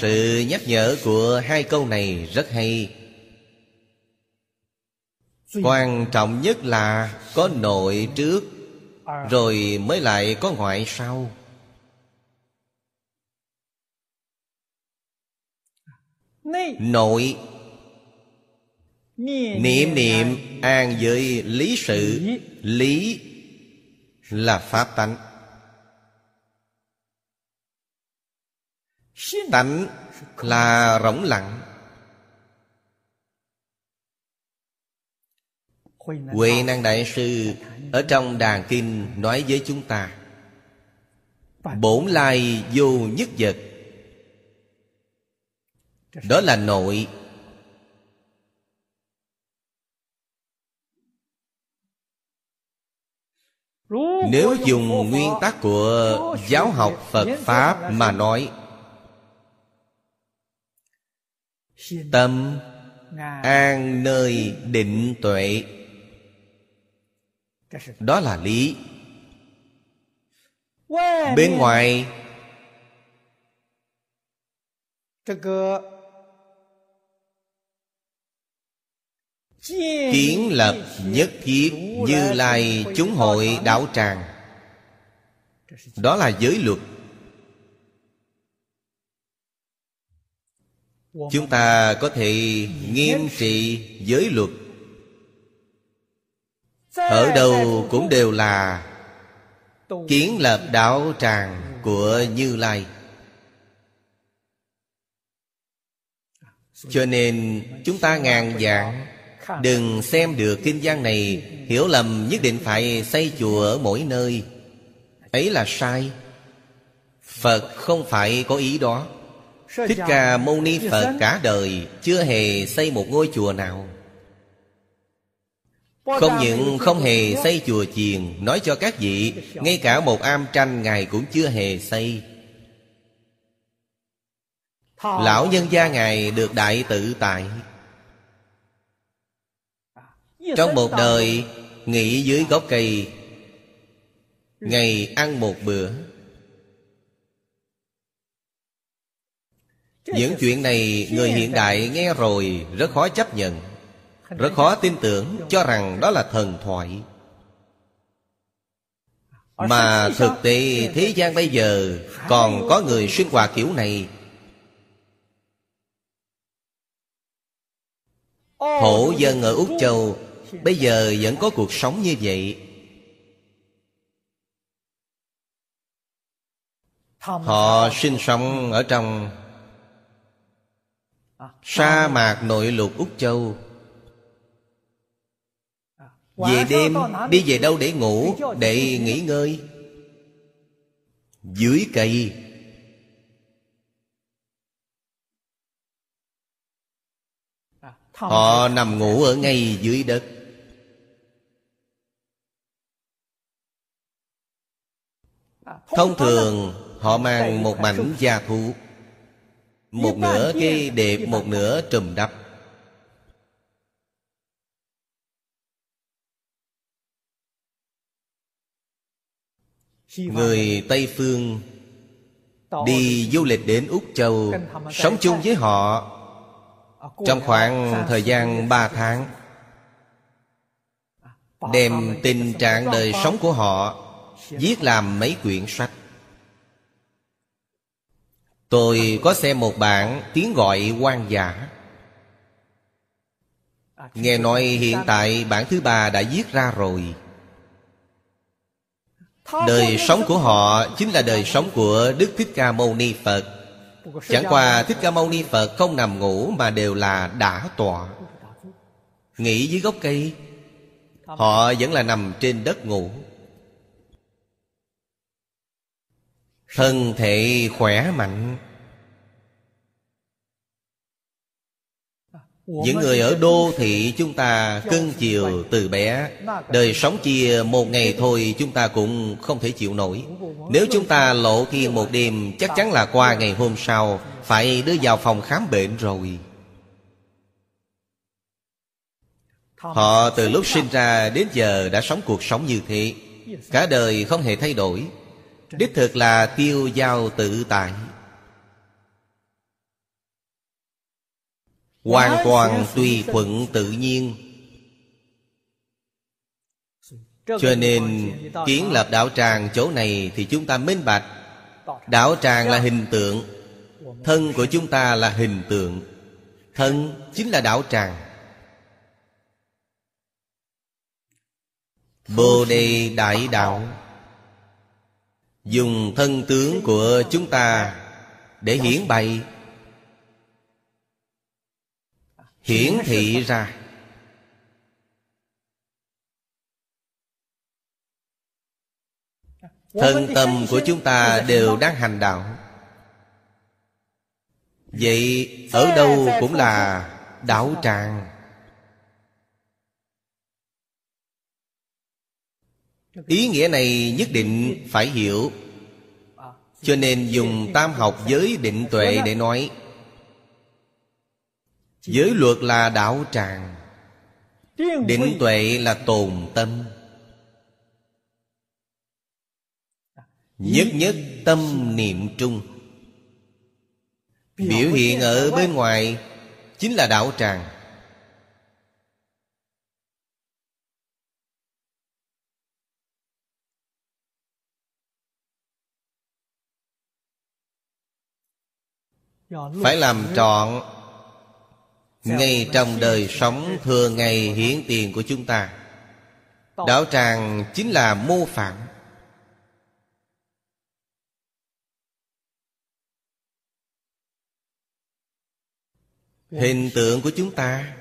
Sự nhắc nhở của hai câu này rất hay quan trọng nhất là có nội trước rồi mới lại có ngoại sau. Nội. Niệm niệm an với lý sự. Lý. Là pháp tánh. Tánh là rỗng lặng. Huệ Năng Đại Sư Ở trong đàn kinh nói với chúng ta, Bổn lai vô nhất vật. Đó là nội. Nếu dùng nguyên tắc của giáo học Phật Pháp mà nói, Tâm an nơi định tuệ. Đó là lý. Bên ngoài 这个 Kiến lập nhất thiết Như Lai chúng hội đạo tràng. Đó là giới luật. Chúng ta có thể nghiêm trị giới luật Ở đâu cũng đều là Kiến lập đạo tràng của Như Lai. Cho nên chúng ta ngàn dạng Đừng xem được kinh văn này Hiểu lầm nhất định phải xây chùa ở mỗi nơi. Ấy là sai. Phật không phải có ý đó. Thích Ca Mâu Ni Phật cả đời Chưa hề xây một ngôi chùa nào không những không hề xây chùa chiền, Nói cho các vị, Ngay cả một am tranh Ngài cũng chưa hề xây. Lão nhân gia Ngài được đại tự tại. Trong một đời, Nghỉ dưới gốc cây, Ngày ăn một bữa. Những chuyện này người hiện đại nghe rồi rất khó chấp nhận. Rất khó tin tưởng cho rằng đó là thần thoại. Mà thực tế, thế gian bây giờ Còn có người xuyên hòa kiểu này. Thổ dân ở Úc Châu Bây giờ vẫn có cuộc sống như vậy. Họ sinh sống ở trong Sa mạc nội lục Úc Châu. Về đêm đi về đâu để ngủ Để nghỉ ngơi. Dưới cây Họ nằm ngủ ở ngay dưới đất. Thông thường họ mang một mảnh da thú Một nửa cái đẹp một nửa trùm đắp Người Tây Phương Đi du lịch đến Úc Châu Sống chung với họ Trong khoảng thời gian 3 tháng Đem tình trạng đời sống của họ Viết làm mấy quyển sách. Tôi có xem một bản tiếng gọi quan giả Nghe nói hiện tại bản thứ ba đã viết ra rồi Đời sống của họ chính là đời sống của Đức Thích Ca Mâu Ni Phật. Chẳng qua Thích Ca Mâu Ni Phật không nằm ngủ mà đều là đã tọa. Nghỉ dưới gốc cây Họ vẫn là nằm trên đất ngủ. Thân thể khỏe mạnh Những người ở đô thị chúng ta cưng chiều từ bé. Đời sống chia một ngày thôi chúng ta cũng không thể chịu nổi. Nếu chúng ta lộ thiên một đêm Chắc chắn là qua ngày hôm sau Phải đưa vào phòng khám bệnh rồi. Họ từ lúc sinh ra đến giờ đã sống cuộc sống như thế. Cả đời không hề thay đổi. Đích thực là tiêu giao tự tại Hoàn toàn tùy thuận tự nhiên. Cho nên kiến lập đạo tràng chỗ này Thì chúng ta minh bạch. Đạo tràng là hình tượng Thân của chúng ta là hình tượng. Thân chính là đạo tràng. Bồ Đề Đại Đạo. Dùng thân tướng của chúng ta Để hiển bày Hiển thị ra. Thân tâm của chúng ta đều đang hành đạo. Vậy ở đâu cũng là đạo tràng. Ý nghĩa này nhất định phải hiểu. Cho nên dùng tam học giới định tuệ để nói. Giới luật là đạo tràng. Định tuệ là tồn tâm. Nhất nhất tâm niệm trung. Biểu hiện ở bên ngoài Chính là đạo tràng. Phải làm trọn ngay trong đời sống thường ngày hiển tiền của chúng ta, Đạo tràng chính là mô phạm Hình tượng của chúng ta,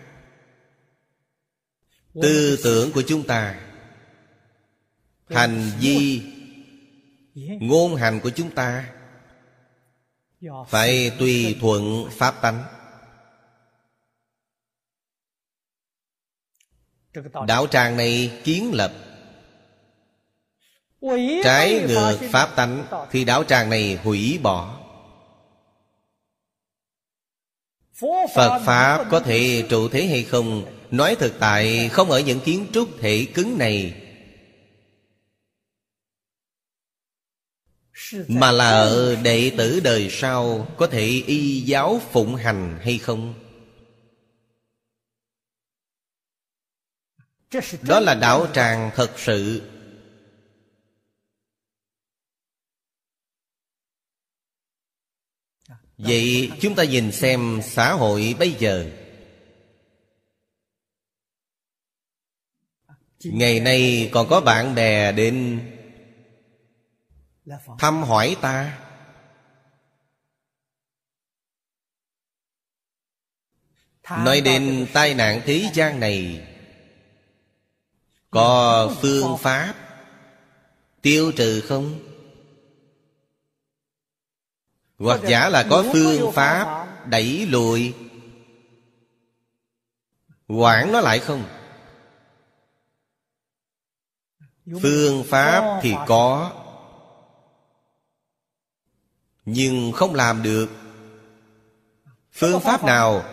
Tư tưởng của chúng ta, Hành vi, Ngôn hành của chúng ta phải tùy thuận pháp tánh. Đạo tràng này kiến lập. Trái ngược pháp tánh thì đạo tràng này hủy bỏ. Phật pháp có thể trụ thế hay không? Nói thực tại không ở những kiến trúc thể cứng này. Mà là ở đệ tử đời sau Có thể y giáo phụng hành hay không Đó là đạo tràng thật sự. Vậy chúng ta nhìn xem xã hội bây giờ. Ngày nay còn có bạn bè đến thăm hỏi ta. Nói đến tai nạn thế gian này có phương pháp tiêu trừ không? Hoặc giả là có phương pháp đẩy lùi. Quản nó lại không? Phương pháp thì có, nhưng không làm được. Phương pháp nào?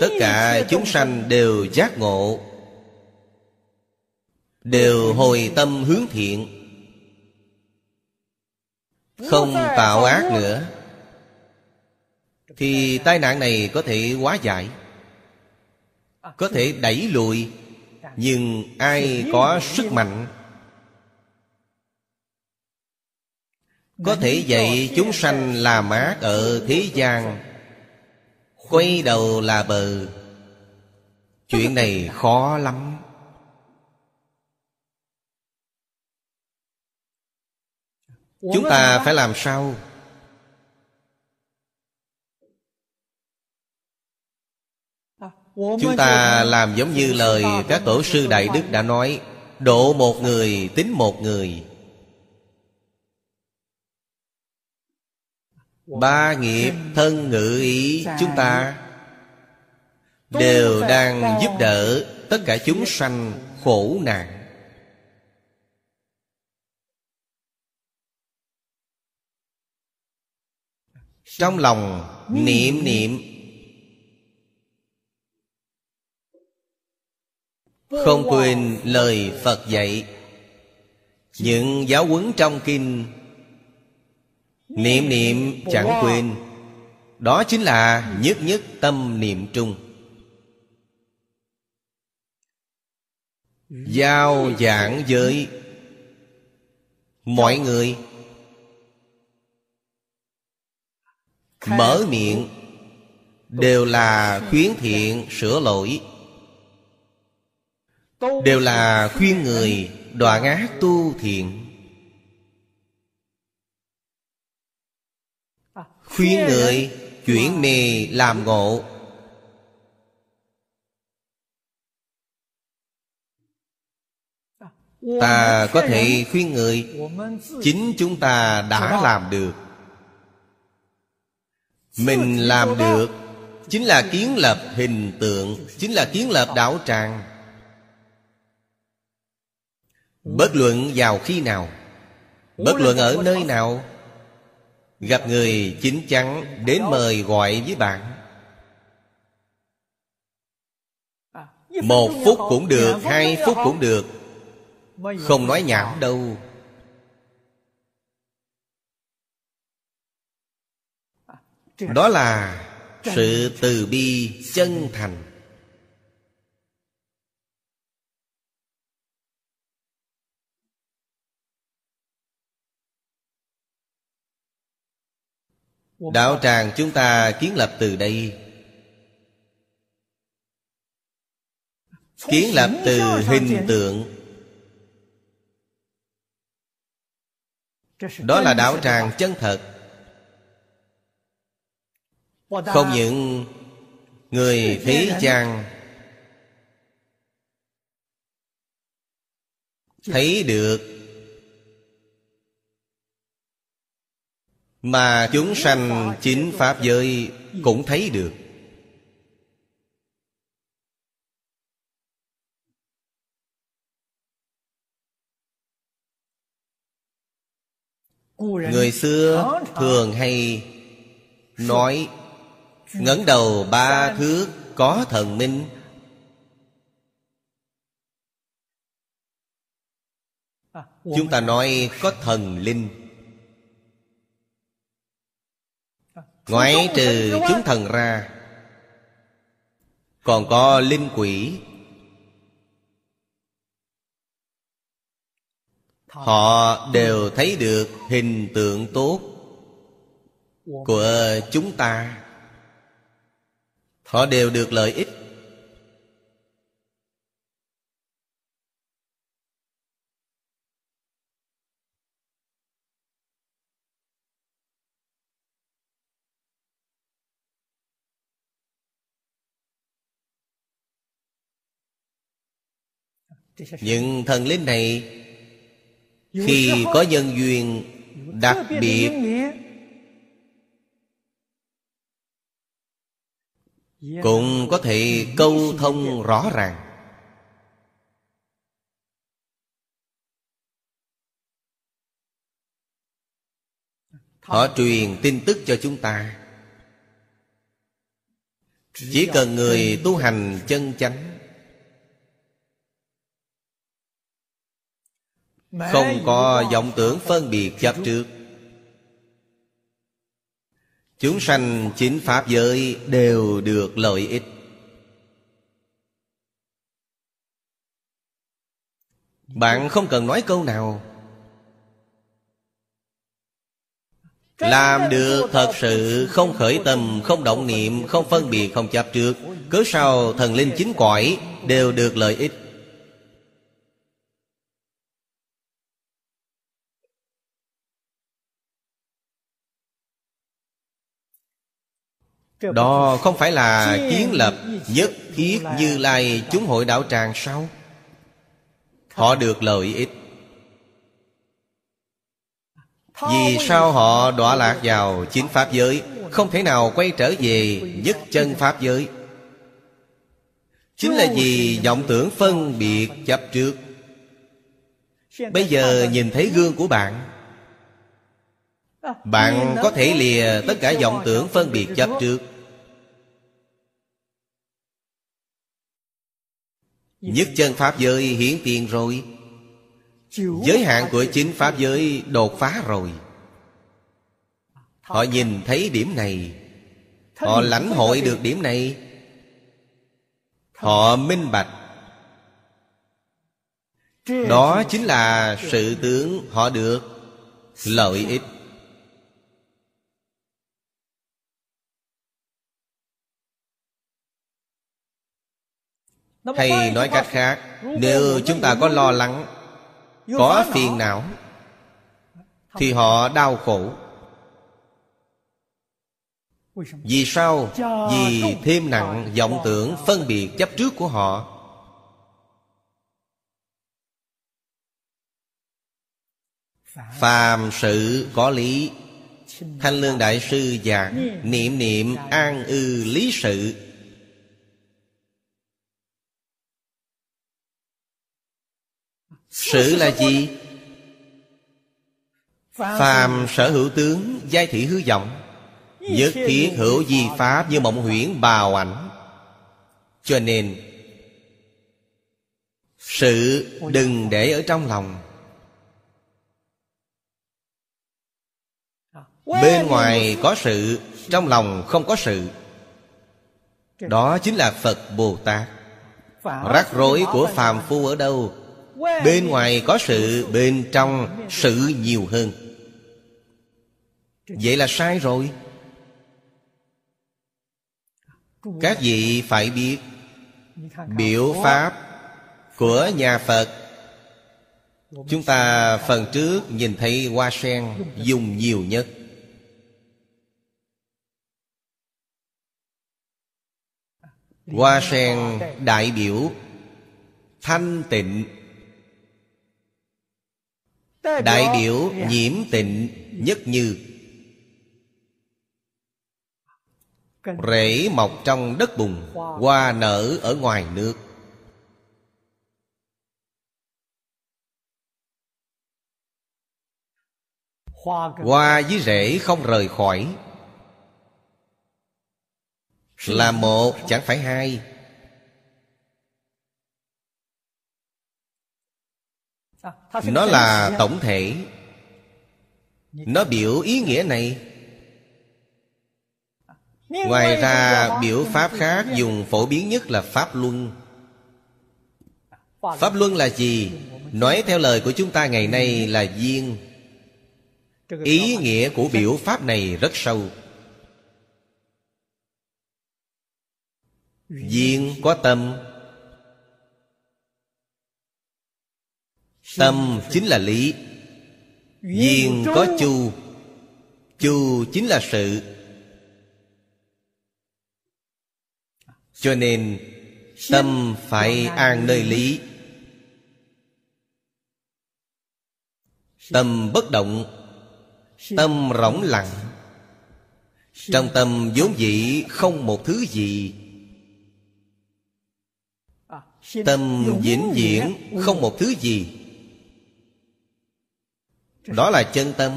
Tất cả chúng sanh đều giác ngộ đều hồi tâm hướng thiện. Không tạo ác nữa, thì tai nạn này có thể hóa giải, có thể đẩy lùi, nhưng ai có sức mạnh Có thể dạy chúng sanh làm ác ở thế gian Quay đầu là bờ. Chuyện này khó lắm. chúng ta phải làm sao? Chúng ta làm giống như lời các tổ sư đại đức đã nói độ một người tính một người. Ba nghiệp thân ngữ ý chúng ta đều đang giúp đỡ tất cả chúng sanh khổ nạn. Trong lòng niệm niệm. Không quên lời Phật dạy. Những giáo huấn trong kinh. Niệm niệm chẳng quên. Đó chính là nhất nhất tâm niệm trung. Giao giảng với Mọi người mở miệng. Đều là khuyến thiện sửa lỗi. Đều là khuyên người đoạn ác tu thiện. Khuyên người chuyển mê làm ngộ. Ta có thể khuyên người, chính chúng ta đã làm được mình làm được. Chính là kiến lập hình tượng chính là kiến lập đảo tràng. Bất luận vào khi nào bất luận ở nơi nào gặp người chính chắn đến mời gọi với bạn. Một phút cũng được hai phút cũng được. Không nói nhảm đâu. đó là sự từ bi chân thành. Đạo tràng chúng ta kiến lập từ đây. Kiến lập từ hình tượng. Đó là đạo tràng chân thật không những người thế gian thấy được mà chúng sanh chính pháp giới cũng thấy được. Người xưa thường hay nói ngẩng đầu ba thước có thần minh. Chúng ta nói có thần linh. Ngoại trừ chúng thần ra. Còn có linh quỷ. Họ đều thấy được hình tượng tốt của chúng ta họ đều được lợi ích. Những thần linh này, khi có nhân duyên, đặc biệt Cũng có thể câu thông rõ ràng. Họ truyền tin tức cho chúng ta. Chỉ cần người tu hành chân chánh, Không có vọng tưởng phân biệt chấp trước. Chúng sanh chính Pháp giới đều được lợi ích. Bạn không cần nói câu nào. Làm được thật sự không khởi tâm, không động niệm, không phân biệt, không chấp trước cứ sau thần linh chính cõi đều được lợi ích. Đó không phải là kiến lập nhất thiết như lai chúng hội đạo tràng sao? Họ được lợi ích. Vì sao họ đọa lạc vào chính Pháp giới? Không thể nào quay trở về nhất chân Pháp giới. Chính là vì vọng tưởng phân biệt chấp trước. Bây giờ nhìn thấy gương của bạn bạn có thể lìa tất cả vọng tưởng phân biệt chấp trước. Nhất chân Pháp giới hiển tiền rồi. Giới hạn của chính Pháp giới đột phá rồi. Họ nhìn thấy điểm này. Họ lãnh hội được điểm này. Họ minh bạch. Đó chính là sự tướng họ được lợi ích. Hay nói cách khác Nếu chúng ta có lo lắng Có phiền não Thì họ đau khổ. Vì sao? Vì thêm nặng vọng tưởng phân biệt chấp trước của họ. Phàm sự có lý. Thanh Lương Đại Sư giảng Niệm. niệm an ư lý sự Sự là gì? Phàm sở hữu tướng, Giai thị hư vọng. Nhất thiết hữu di pháp như mộng huyễn bào ảnh. Cho nên, Sự đừng để ở trong lòng. Bên ngoài có sự, Trong lòng không có sự. Đó chính là Phật Bồ Tát. Rắc rối của phàm phu ở đâu? Bên ngoài có sự, Bên trong sự nhiều hơn. Vậy là sai rồi. Các vị phải biết, Biểu pháp của nhà Phật, Chúng ta phần trước nhìn thấy hoa sen dùng nhiều nhất. Hoa sen đại biểu Thanh tịnh. Đại biểu nhiễm tịnh nhất như. Rễ mọc trong đất bùn Hoa nở ở ngoài nước. Hoa với rễ không rời khỏi. Là một chẳng phải hai Nó là tổng thể. Nó biểu ý nghĩa này. Ngoài ra biểu pháp khác dùng phổ biến nhất là Pháp Luân. Pháp Luân là gì? Nói theo lời của chúng ta ngày nay là duyên. Ý nghĩa của biểu pháp này rất sâu. Duyên có tâm Tâm chính là lý, Duyên có chu Chu chính là sự. Cho nên, Tâm phải an nơi lý. Tâm bất động, Tâm rỗng lặng. Trong tâm vốn dĩ không một thứ gì. Tâm vĩnh viễn không một thứ gì. Đó là chân tâm.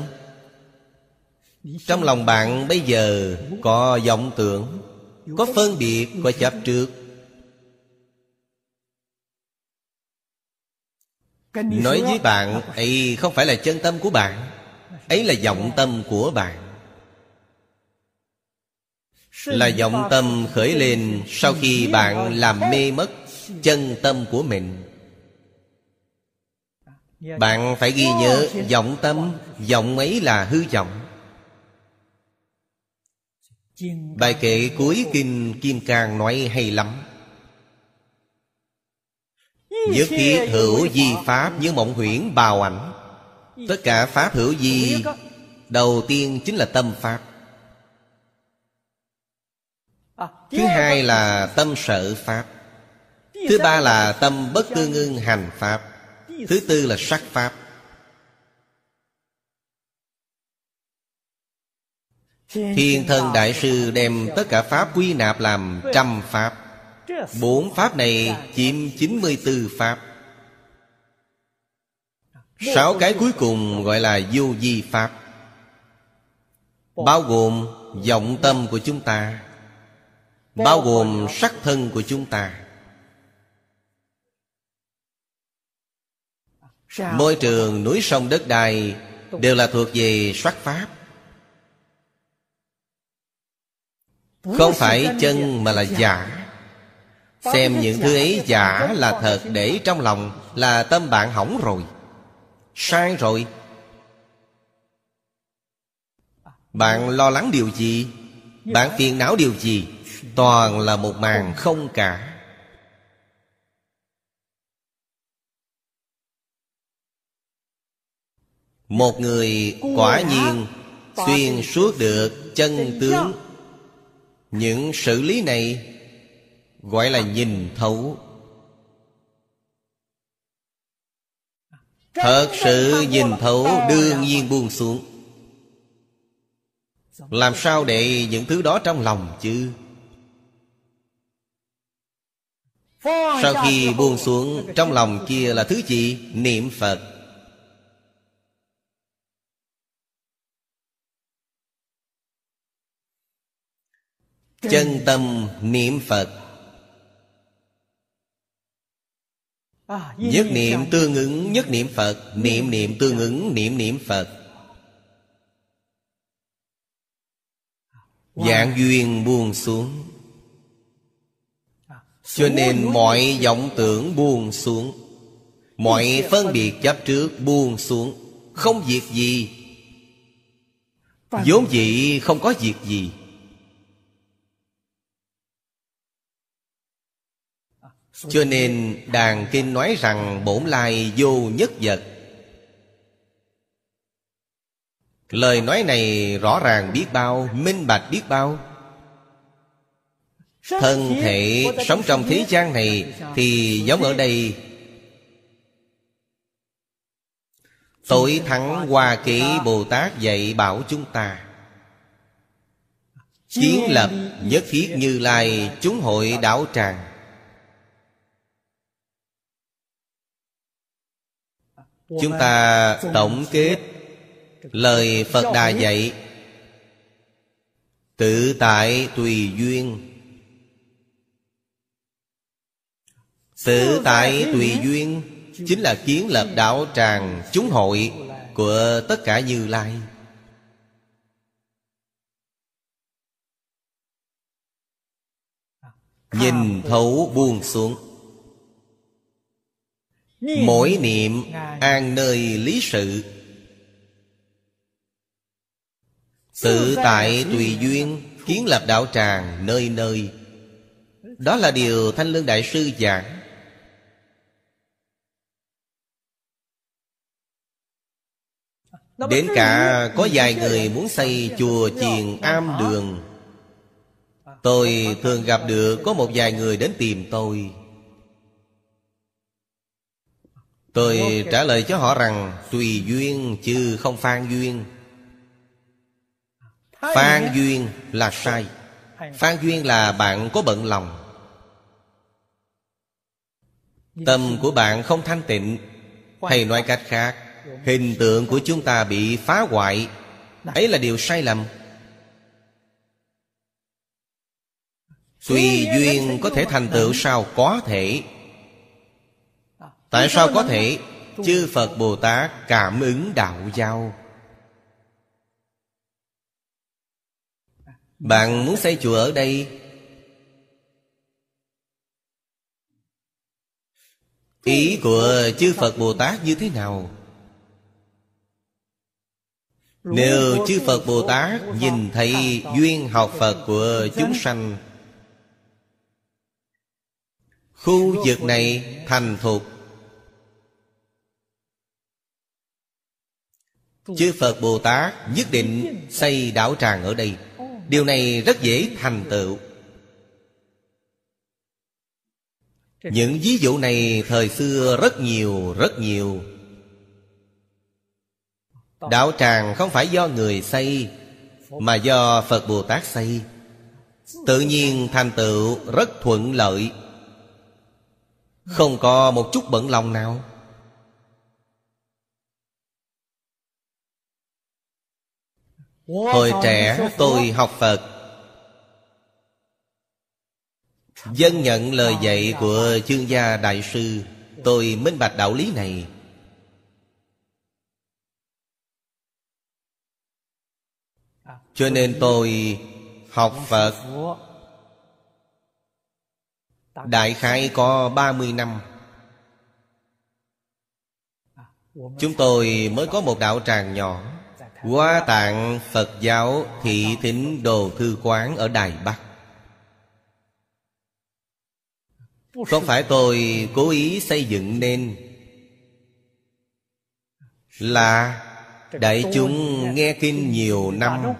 Trong lòng bạn bây giờ có vọng tưởng Có phân biệt, có chấp trước. Nói với bạn ấy không phải là chân tâm của bạn Ấy là vọng tâm của bạn. Là vọng tâm khởi lên Sau khi bạn làm mê mất chân tâm của mình. Bạn phải ghi nhớ vọng tâm Vọng ấy là hư vọng Bài kệ cuối Kinh Kim Cang nói hay lắm. Nhất thiết hữu di pháp như mộng huyễn bào ảnh. Tất cả pháp hữu di Đầu tiên chính là tâm pháp. Thứ hai là tâm sở Pháp. Thứ ba là tâm bất tương ưng hành Pháp Thứ tư là sắc Pháp. Thiên thần Đại Sư đem tất cả Pháp quy nạp làm trăm Pháp. Bốn Pháp này chiếm 94 Pháp. Sáu cái cuối cùng gọi là vô di Pháp. Bao gồm vọng tâm của chúng ta, Bao gồm sắc thân của chúng ta. Môi trường, núi sông đất đai Đều là thuộc về sắc Pháp. Không phải chân mà là giả. Xem những thứ ấy giả là thật để trong lòng Là tâm bạn hỏng rồi. Sai rồi. Bạn lo lắng điều gì? Bạn phiền não điều gì? Toàn là một màn không cả Một người quả nhiên Xuyên suốt được chân tướng. Những xử lý này Gọi là nhìn thấu. Thật sự nhìn thấu đương nhiên buông xuống. Làm sao để những thứ đó trong lòng chứ? Sau khi buông xuống Trong lòng kia là thứ gì? Niệm Phật Chân tâm niệm Phật. Nhất niệm tương ứng nhất niệm Phật. Niệm niệm tương ứng niệm niệm Phật. Dạng duyên buông xuống. Cho nên mọi vọng tưởng buông xuống. Mọi phân biệt chấp trước buông xuống. Không việc gì. Vốn dĩ không có việc gì Cho nên Đàn Kinh nói rằng bổn lai vô nhất vật. Lời nói này rõ ràng biết bao, Minh bạch biết bao. Thân thể sống trong thế gian này Thì giống ở đây. Tối thắng Hoa Kỷ Bồ Tát dạy bảo chúng ta. Chiến lập nhất thiết như lai, Chúng hội đảo tràng. Chúng ta tổng kết Lời Phật Đà dạy. Tự tại tùy duyên. Tự tại tùy duyên Chính là kiến lập đạo tràng chúng hội Của tất cả Như Lai. Nhìn thấu buông xuống. Mỗi niệm an nơi lý sự. Tự tại tùy duyên Kiến lập đạo tràng nơi nơi. Đó là điều Thanh Lương Đại Sư giảng. Đến cả có vài người muốn xây chùa chiền am đường. Tôi thường gặp được có một vài người đến tìm tôi Tôi trả lời cho họ rằng Tùy duyên chứ không phan duyên. Phan duyên là sai. Phan duyên là bạn có bận lòng. Tâm của bạn không thanh tịnh. Hay nói cách khác Hình tượng của chúng ta bị phá hoại. Ấy là điều sai lầm. Tùy duyên có thể thành tựu sao có thể Tại sao có thể Chư Phật Bồ Tát cảm ứng đạo giao Bạn muốn xây chùa ở đây Ý của chư Phật Bồ Tát như thế nào? Nếu chư Phật Bồ Tát nhìn thấy duyên học Phật của chúng sanh Khu vực này thành thục Chư Phật Bồ Tát nhất định xây đảo tràng ở đây. Điều này rất dễ thành tựu. Những ví dụ này thời xưa rất nhiều rất nhiều. Đạo tràng không phải do người xây, mà do phật bồ tát xây. Tự nhiên thành tựu rất thuận lợi. Không có một chút bận lòng nào. Hồi trẻ tôi học Phật. Dân nhận lời dạy của chương gia đại sư Tôi minh bạch đạo lý này. Cho nên tôi học Phật. Đại khái có 30 năm. Chúng tôi mới có một đạo tràng nhỏ Hoa tạng Phật giáo thị thính đồ thư quán ở Đài Bắc. Không phải tôi cố ý xây dựng nên? Là đại chúng nghe kinh nhiều năm.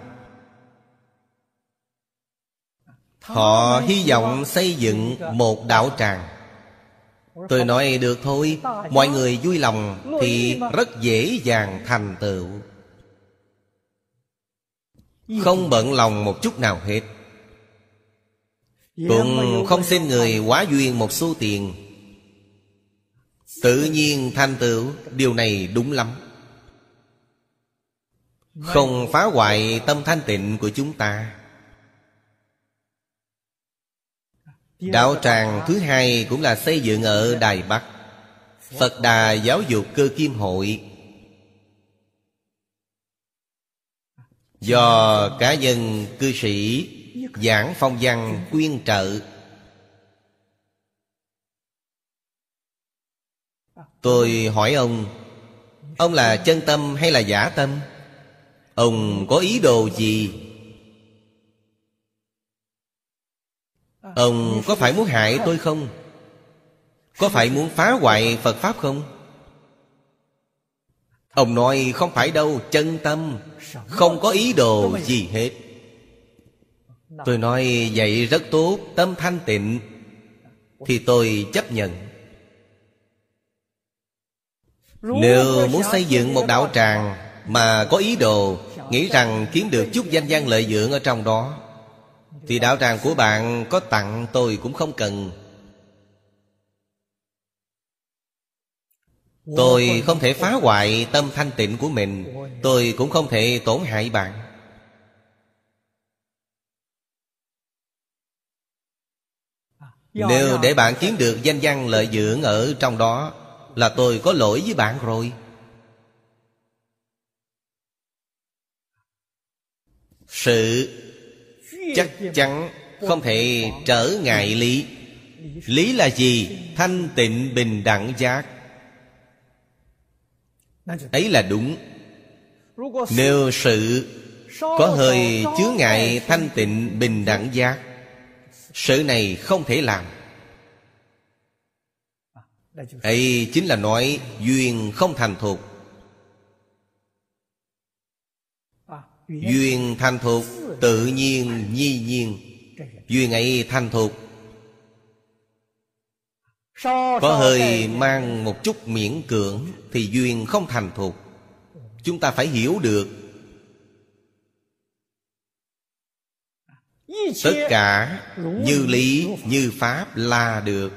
Họ hy vọng xây dựng một đạo tràng. Tôi nói được thôi, Mọi người vui lòng Thì rất dễ dàng thành tựu. Không bận lòng một chút nào hết. Cũng không xin người quá duyên một số tiền. Tự nhiên thành tựu Điều này đúng lắm. Không phá hoại tâm thanh tịnh của chúng ta. Đạo tràng thứ hai cũng là xây dựng ở Đài Bắc. Phật Đà Giáo dục Cơ Kim Hội. Do cá nhân cư sĩ giảng phong văn quyên trợ Tôi hỏi ông Ông là chân tâm hay là giả tâm? Ông có ý đồ gì? Ông có phải muốn hại tôi không? Có phải muốn phá hoại Phật Pháp không? Ông nói không phải đâu, chân tâm. Không có ý đồ gì hết. Tôi nói, vậy rất tốt, Tâm thanh tịnh. Thì tôi chấp nhận. Nếu muốn xây dựng một đạo tràng Mà có ý đồ, Nghĩ rằng kiếm được chút danh gian lợi dưỡng ở trong đó, Thì đạo tràng của bạn có tặng tôi cũng không cần. Tôi không thể phá hoại tâm thanh tịnh của mình. Tôi cũng không thể tổn hại bạn. Nếu để bạn kiếm được danh văn lợi dưỡng ở trong đó Là tôi có lỗi với bạn rồi. Sự chắc chắn không thể trở ngại lý. Lý là gì? Thanh tịnh bình đẳng giác Ấy là đúng. Nếu sự có hơi chứa ngại thanh tịnh bình đẳng giác Sự này không thể làm. Ấy chính là nói duyên không thành thục. Duyên thành thục tự nhiên nhi nhiên. Duyên ấy thành thục có hơi mang một chút miễn cưỡng thì duyên không thành thục. Chúng ta phải hiểu được. Tất cả như lý như pháp là được.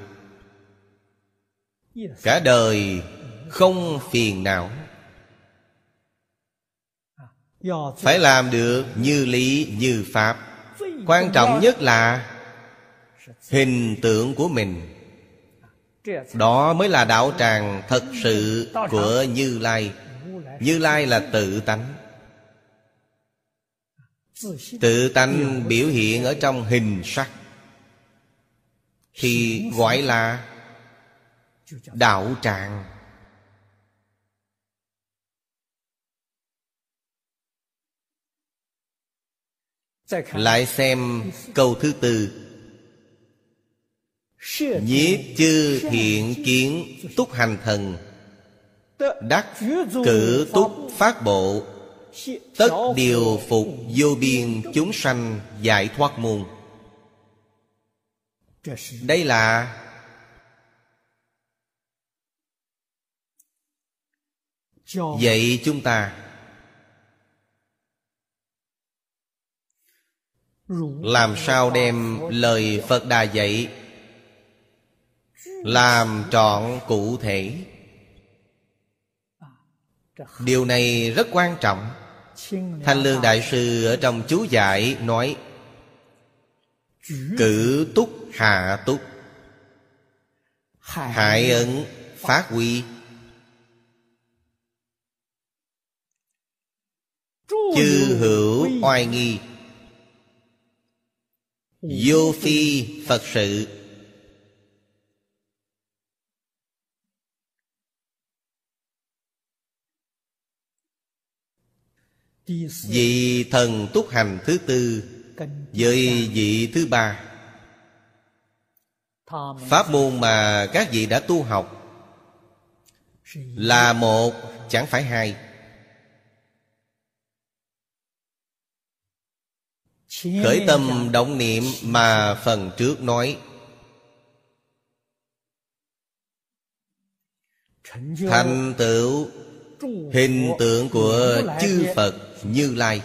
Cả đời không phiền não. Phải làm được như lý như pháp. Quan trọng nhất là hình tượng của mình đó mới là đạo tràng thật sự của như lai. Như lai là tự tánh. Tự tánh biểu hiện ở trong hình sắc. Thì gọi là đạo tràng. Lại xem câu thứ tư nhiếp chư thiện kiến túc hành thần. Đắc cử túc phát bộ. Tất điều phục vô biên chúng sanh giải thoát môn. Đây là dạy chúng ta. Làm sao đem lời phật đà dạy làm trọn cụ thể. Điều này rất quan trọng. Thanh lương đại sư ở trong chú giải nói, cử túc hạ túc, hại ấn phát huy. Chư hữu oai nghi, vô phi phật sự. Vị thần túc hành thứ tư Với vị thứ ba. Pháp môn mà các vị đã tu học Là một chẳng phải hai. Khởi tâm động niệm mà phần trước nói. Thành tựu hình tượng của chư Phật. Như Lai.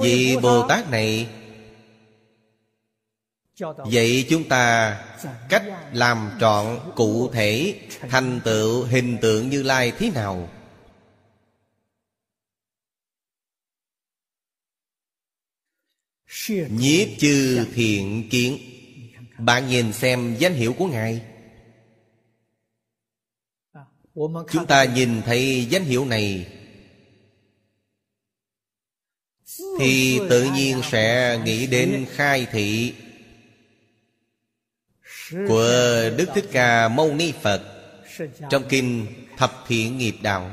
Vị Bồ Tát này, Vậy chúng ta cách làm trọn cụ thể thành tựu hình tượng Như Lai thế nào? Nhiếp chư thiện kiến. Bạn nhìn xem danh hiệu của Ngài chúng ta nhìn thấy danh hiệu này thì tự nhiên sẽ nghĩ đến khai thị của đức thích ca mâu ni phật trong kinh thập thiện nghiệp đạo.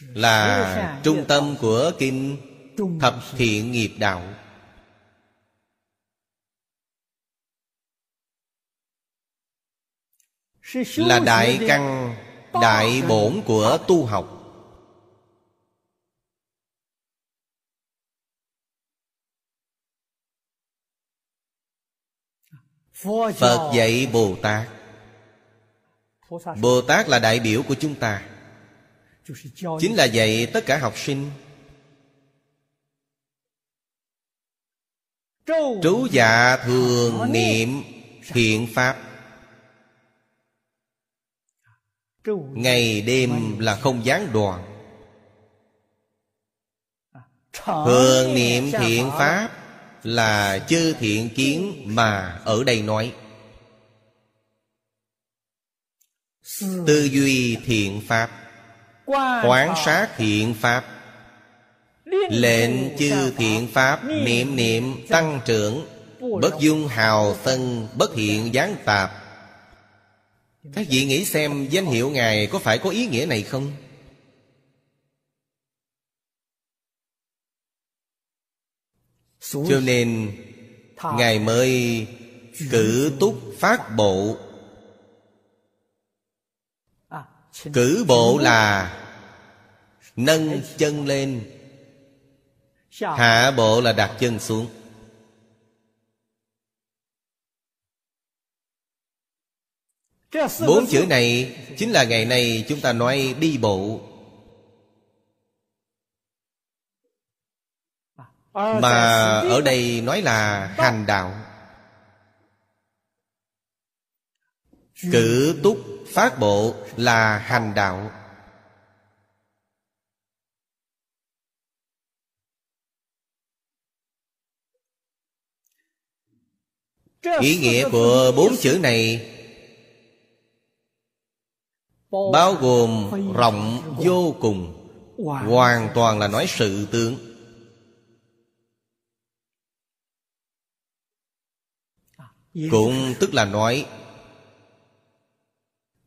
Là trung tâm của kinh thập thiện nghiệp đạo. Là 学 đại 的 căn Đại bổn của tu học. Phật Phật dạy Bồ Tát. Bồ Tát là đại biểu của chúng ta. Chính là dạy tất cả học sinh. Trú dạ thường niệm thiện pháp Ngày đêm là không gián đoạn. Thường niệm thiện pháp Là chư thiện kiến mà ở đây nói. Tư duy thiện pháp, Quán sát thiện pháp, Lệnh chư thiện pháp Niệm niệm tăng trưởng, Bất dung hào phân Bất hiện gián tạp. Các vị nghĩ xem danh hiệu Ngài có phải có ý nghĩa này không? Cho nên, Ngài mới cử túc phát bộ Cử bộ là Nâng chân lên, Hạ bộ là đặt chân xuống Bốn chữ này Chính là ngày nay chúng ta nói đi bộ. Mà ở đây nói là hành đạo. Cử túc phát bộ là hành đạo. Ý nghĩa của bốn chữ này Bao gồm rộng, vô cùng. Hoàn toàn là nói sự tướng. Cũng tức là nói,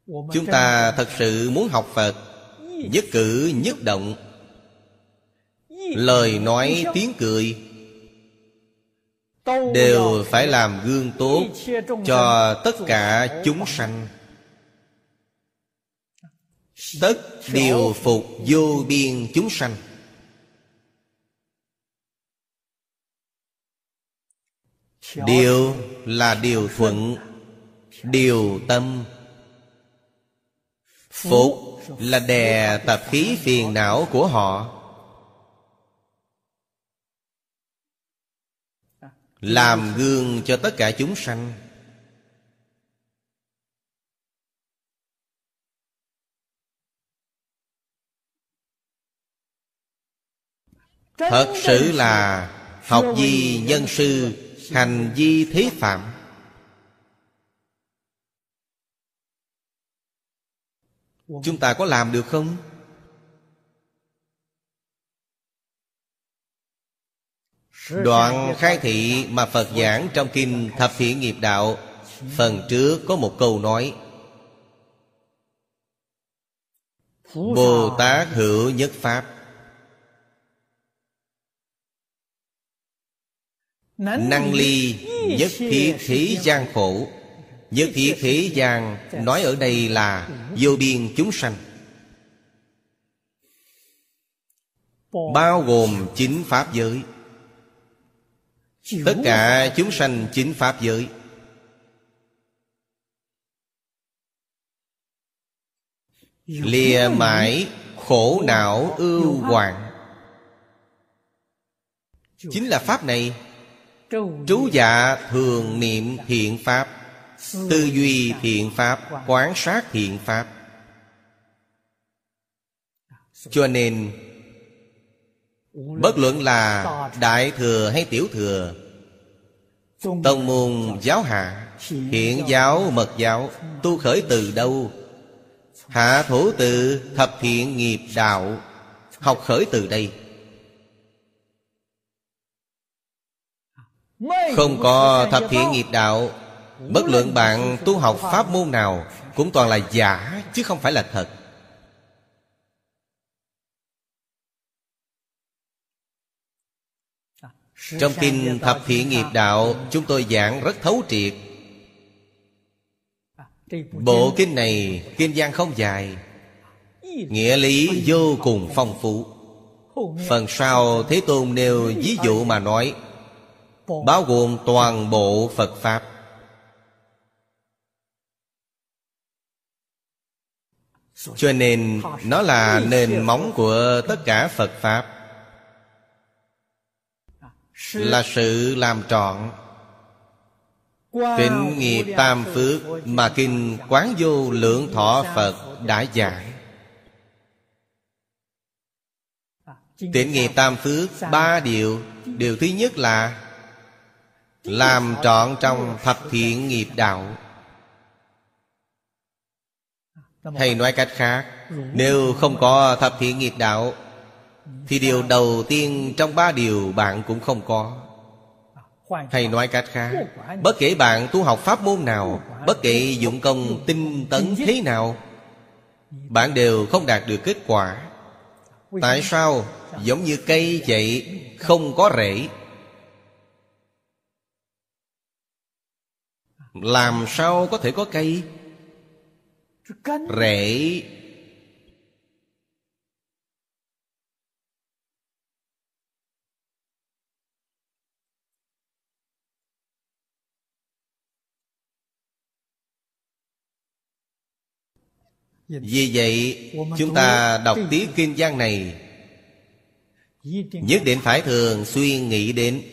Chúng ta thật sự muốn học Phật, Nhất cử, nhất động. Lời nói, tiếng cười Đều phải làm gương tốt Cho tất cả chúng sanh. Tất điều phục vô biên chúng sanh. Điều là điều thuận điều tâm. Phúc là đè tập khí phiền não của họ. Làm gương cho tất cả chúng sanh thật sự là học di nhân sư hành di thế phạm? Chúng ta có làm được không? Đoạn khai thị mà phật giảng trong kinh thập thiện nghiệp đạo phần trước có một câu nói bồ tát hữu nhất pháp Năng ly. nhất thiết thế gian khổ. Nhất thiết thế gian Nói ở đây là vô biên chúng sanh. Bao gồm chính Pháp giới. Tất cả chúng sanh chính Pháp giới. Lìa mãi khổ não ưu hoạn. Chính là Pháp này Trú dạ thường niệm thiện Pháp Tư duy thiện Pháp Quán sát thiện Pháp. Cho nên Bất luận là Đại Thừa hay Tiểu Thừa Tông môn giáo hạ Hiện giáo mật giáo Tu khởi từ đâu? Hạ thủ từ thập thiện nghiệp đạo Học khởi từ đây Không có thập thiện nghiệp đạo. Bất luận bạn tu học pháp môn nào Cũng toàn là giả chứ không phải là thật. Trong kinh Thập Thiện Nghiệp Đạo Chúng tôi giảng rất thấu triệt. Bộ kinh này Kinh gian không dài Nghĩa lý vô cùng phong phú. Phần sau Thế Tôn nêu ví dụ mà nói Bao gồm toàn bộ Phật Pháp. Cho nên, nó là nền móng của tất cả Phật Pháp. Là sự làm trọn. Tịnh nghiệp tam phước Mà Kinh Quán Vô Lượng Thọ Phật đã giải. Tịnh nghiệp tam phước, Ba điều. Điều thứ nhất là làm trọn trong thập thiện nghiệp đạo. Hay nói cách khác, nếu không có thập thiện nghiệp đạo, thì điều đầu tiên trong ba điều bạn cũng không có. Hay nói cách khác, bất kể bạn tu học pháp môn nào, bất kể dụng công tinh tấn thế nào, bạn đều không đạt được kết quả. Tại sao? Giống như cây vậy không có rễ. Làm sao có thể có cây? Rễ. Vì vậy, chúng ta đọc tiết kinh văn này. Nhất định phải thường xuyên nghĩ đến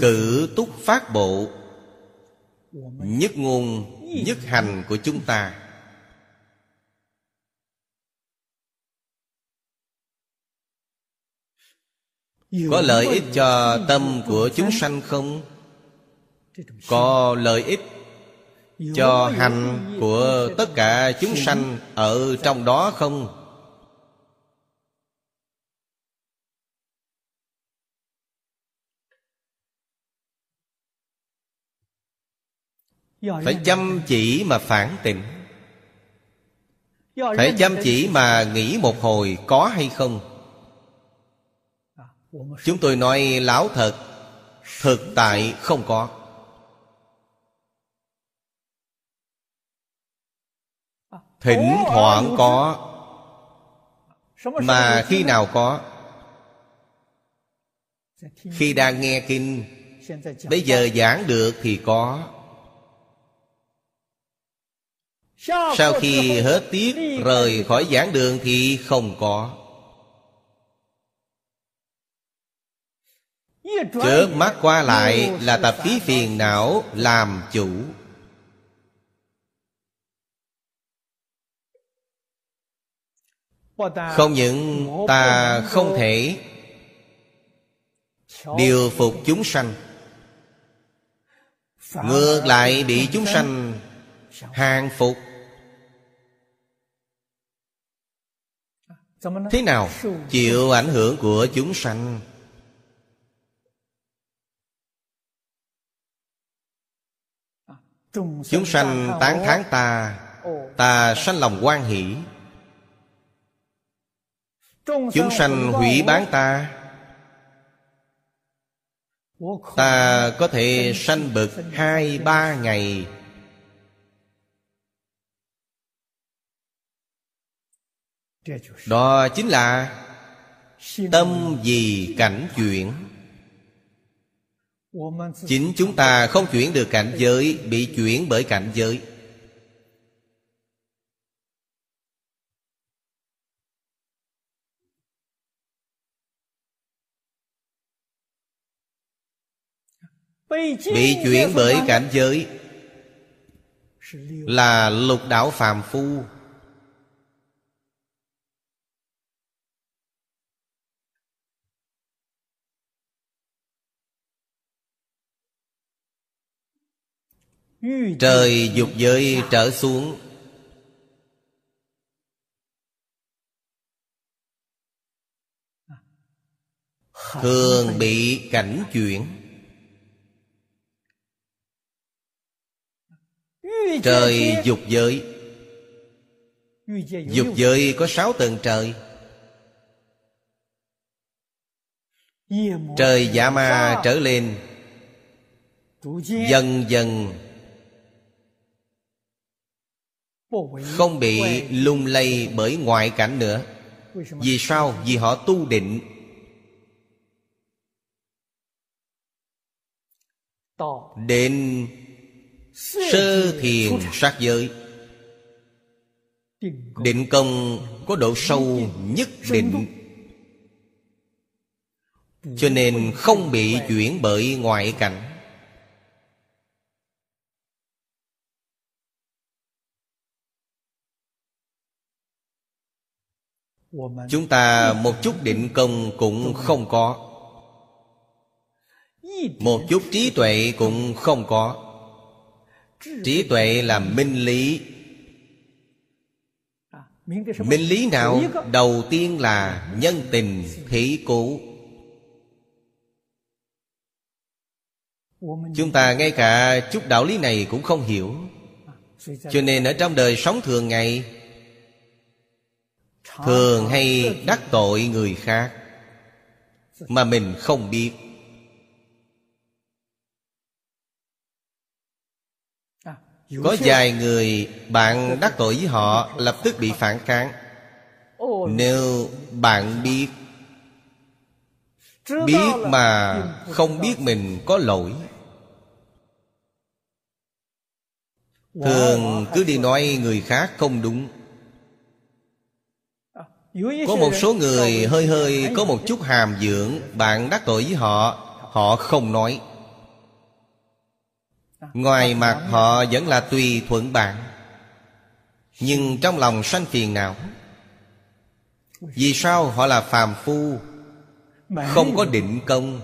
Cử túc phát bộ. Nhất ngôn, Nhất hành của chúng ta Có lợi ích cho tâm của chúng sanh không? Có lợi ích cho hành của tất cả chúng sanh ở trong đó không? phải chăm chỉ mà phản tịnh phải chăm chỉ mà nghĩ một hồi có hay không? Chúng tôi nói lão thật thực tại không có. Thỉnh thoảng có mà khi nào có? Khi đang nghe kinh bây giờ giảng được thì có. Sau khi hết tiết rời khỏi giảng đường thì không có. Chớp mắt qua lại là tập khí phiền não làm chủ. Không những ta không thể Điều phục chúng sanh Ngược lại bị chúng sanh Hàng phục. Thế nào? 受 Chịu ảnh hưởng của chúng sanh. 众 Chúng sanh tán thán ta Ta sanh lòng quan hỷ. Chúng sanh hủy bán ta. Ta có thể sanh bực hai ba ngày Đó chính là tâm vì cảnh chuyển. Chính chúng ta không chuyển được cảnh giới Bị chuyển bởi cảnh giới. Bị chuyển bởi cảnh giới Là lục đạo phàm phu Trời dục giới trở xuống. Thường bị cảnh chuyển. Trời dục giới. Dục giới có sáu tầng trời. Trời giả ma trở lên. Dần dần không bị lung lay bởi ngoại cảnh nữa. Vì sao? Vì họ tu định. Đến sơ thiền sát giới. Định công có độ sâu nhất định. Cho nên không bị chuyển bởi ngoại cảnh. Chúng ta một chút định công cũng không có. Một chút trí tuệ cũng không có. Trí tuệ là minh lý. Minh lý nào? Đầu tiên là nhân tình thị cụ Chúng ta ngay cả chút đạo lý này cũng không hiểu. Cho nên ở trong đời sống thường ngày Thường hay đắc tội người khác Mà mình không biết. Có vài người bạn đắc tội với họ Lập tức bị phản kháng. Nếu bạn biết Biết mà không biết mình có lỗi, Thường cứ đi nói người khác không đúng. Có một số người hơi hơi có một chút hàm dưỡng Bạn đắc tội với họ Họ không nói. Ngoài mặt họ vẫn là tùy thuận bạn. Nhưng trong lòng sanh phiền não Vì sao họ là phàm phu? Không có định công.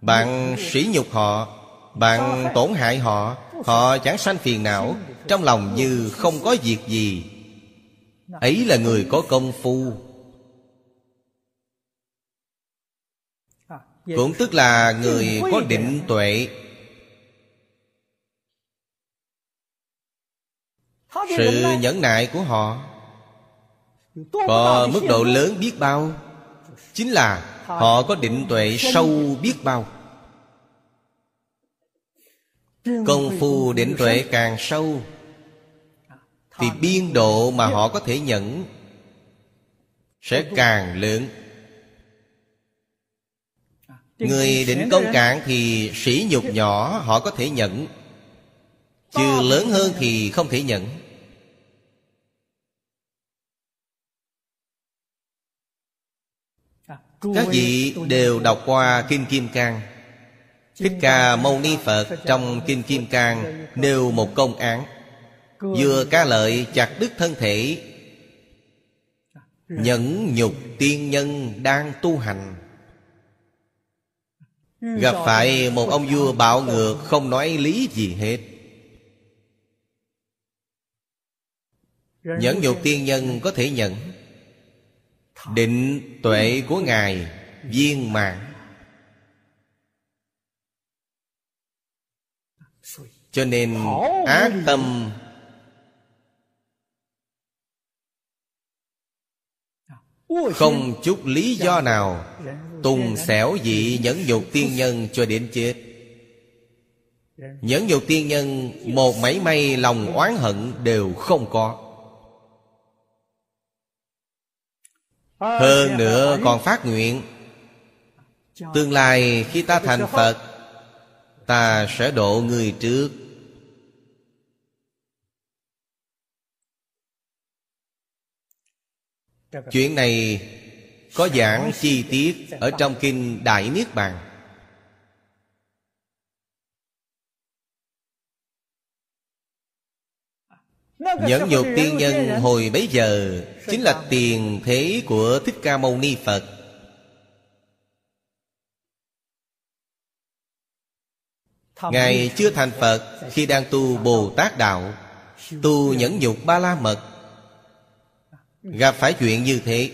Bạn sỉ nhục họ Bạn tổn hại họ Họ chẳng sanh phiền não trong lòng như không có việc gì. Ấy là người có công phu. Cũng tức là người có định tuệ. Sự nhẫn nại của họ. Có mức độ lớn biết bao. Chính là họ có định tuệ sâu biết bao. Công phu định tuệ càng sâu. Thì biên độ mà họ có thể nhận Sẽ càng lớn. Người định công cạn thì sỉ nhục nhỏ họ có thể nhận. Chứ lớn hơn thì không thể nhận. Các vị đều đọc qua Kinh Kim Cang. Thích Ca Mâu Ni Phật trong Kinh Kim Cang Nêu một công án Vừa ca lợi chặt đứt thân thể Nhẫn nhục tiên nhân đang tu hành. Gặp phải một ông vua bạo ngược Không nói lý gì hết. Nhẫn nhục tiên nhân có thể nhận Định tuệ của Ngài viên mãn. Cho nên ác tâm Không chút lý do nào Tùng xẻo dị nhẫn nhục tiên nhân cho đến chết. Nhẫn nhục tiên nhân Một mảy may lòng oán hận đều không có. Hơn nữa còn phát nguyện. Tương lai khi ta thành Phật Ta sẽ độ người trước Chuyện này có giảng chi tiết Ở trong Kinh Đại Niết Bàn. Nhẫn nhục tiên nhân hồi bấy giờ Chính là tiền thế của Thích Ca Mâu Ni Phật. Ngài chưa thành Phật Khi đang tu Bồ Tát Đạo, Tu nhẫn nhục ba la mật Gặp phải chuyện như thế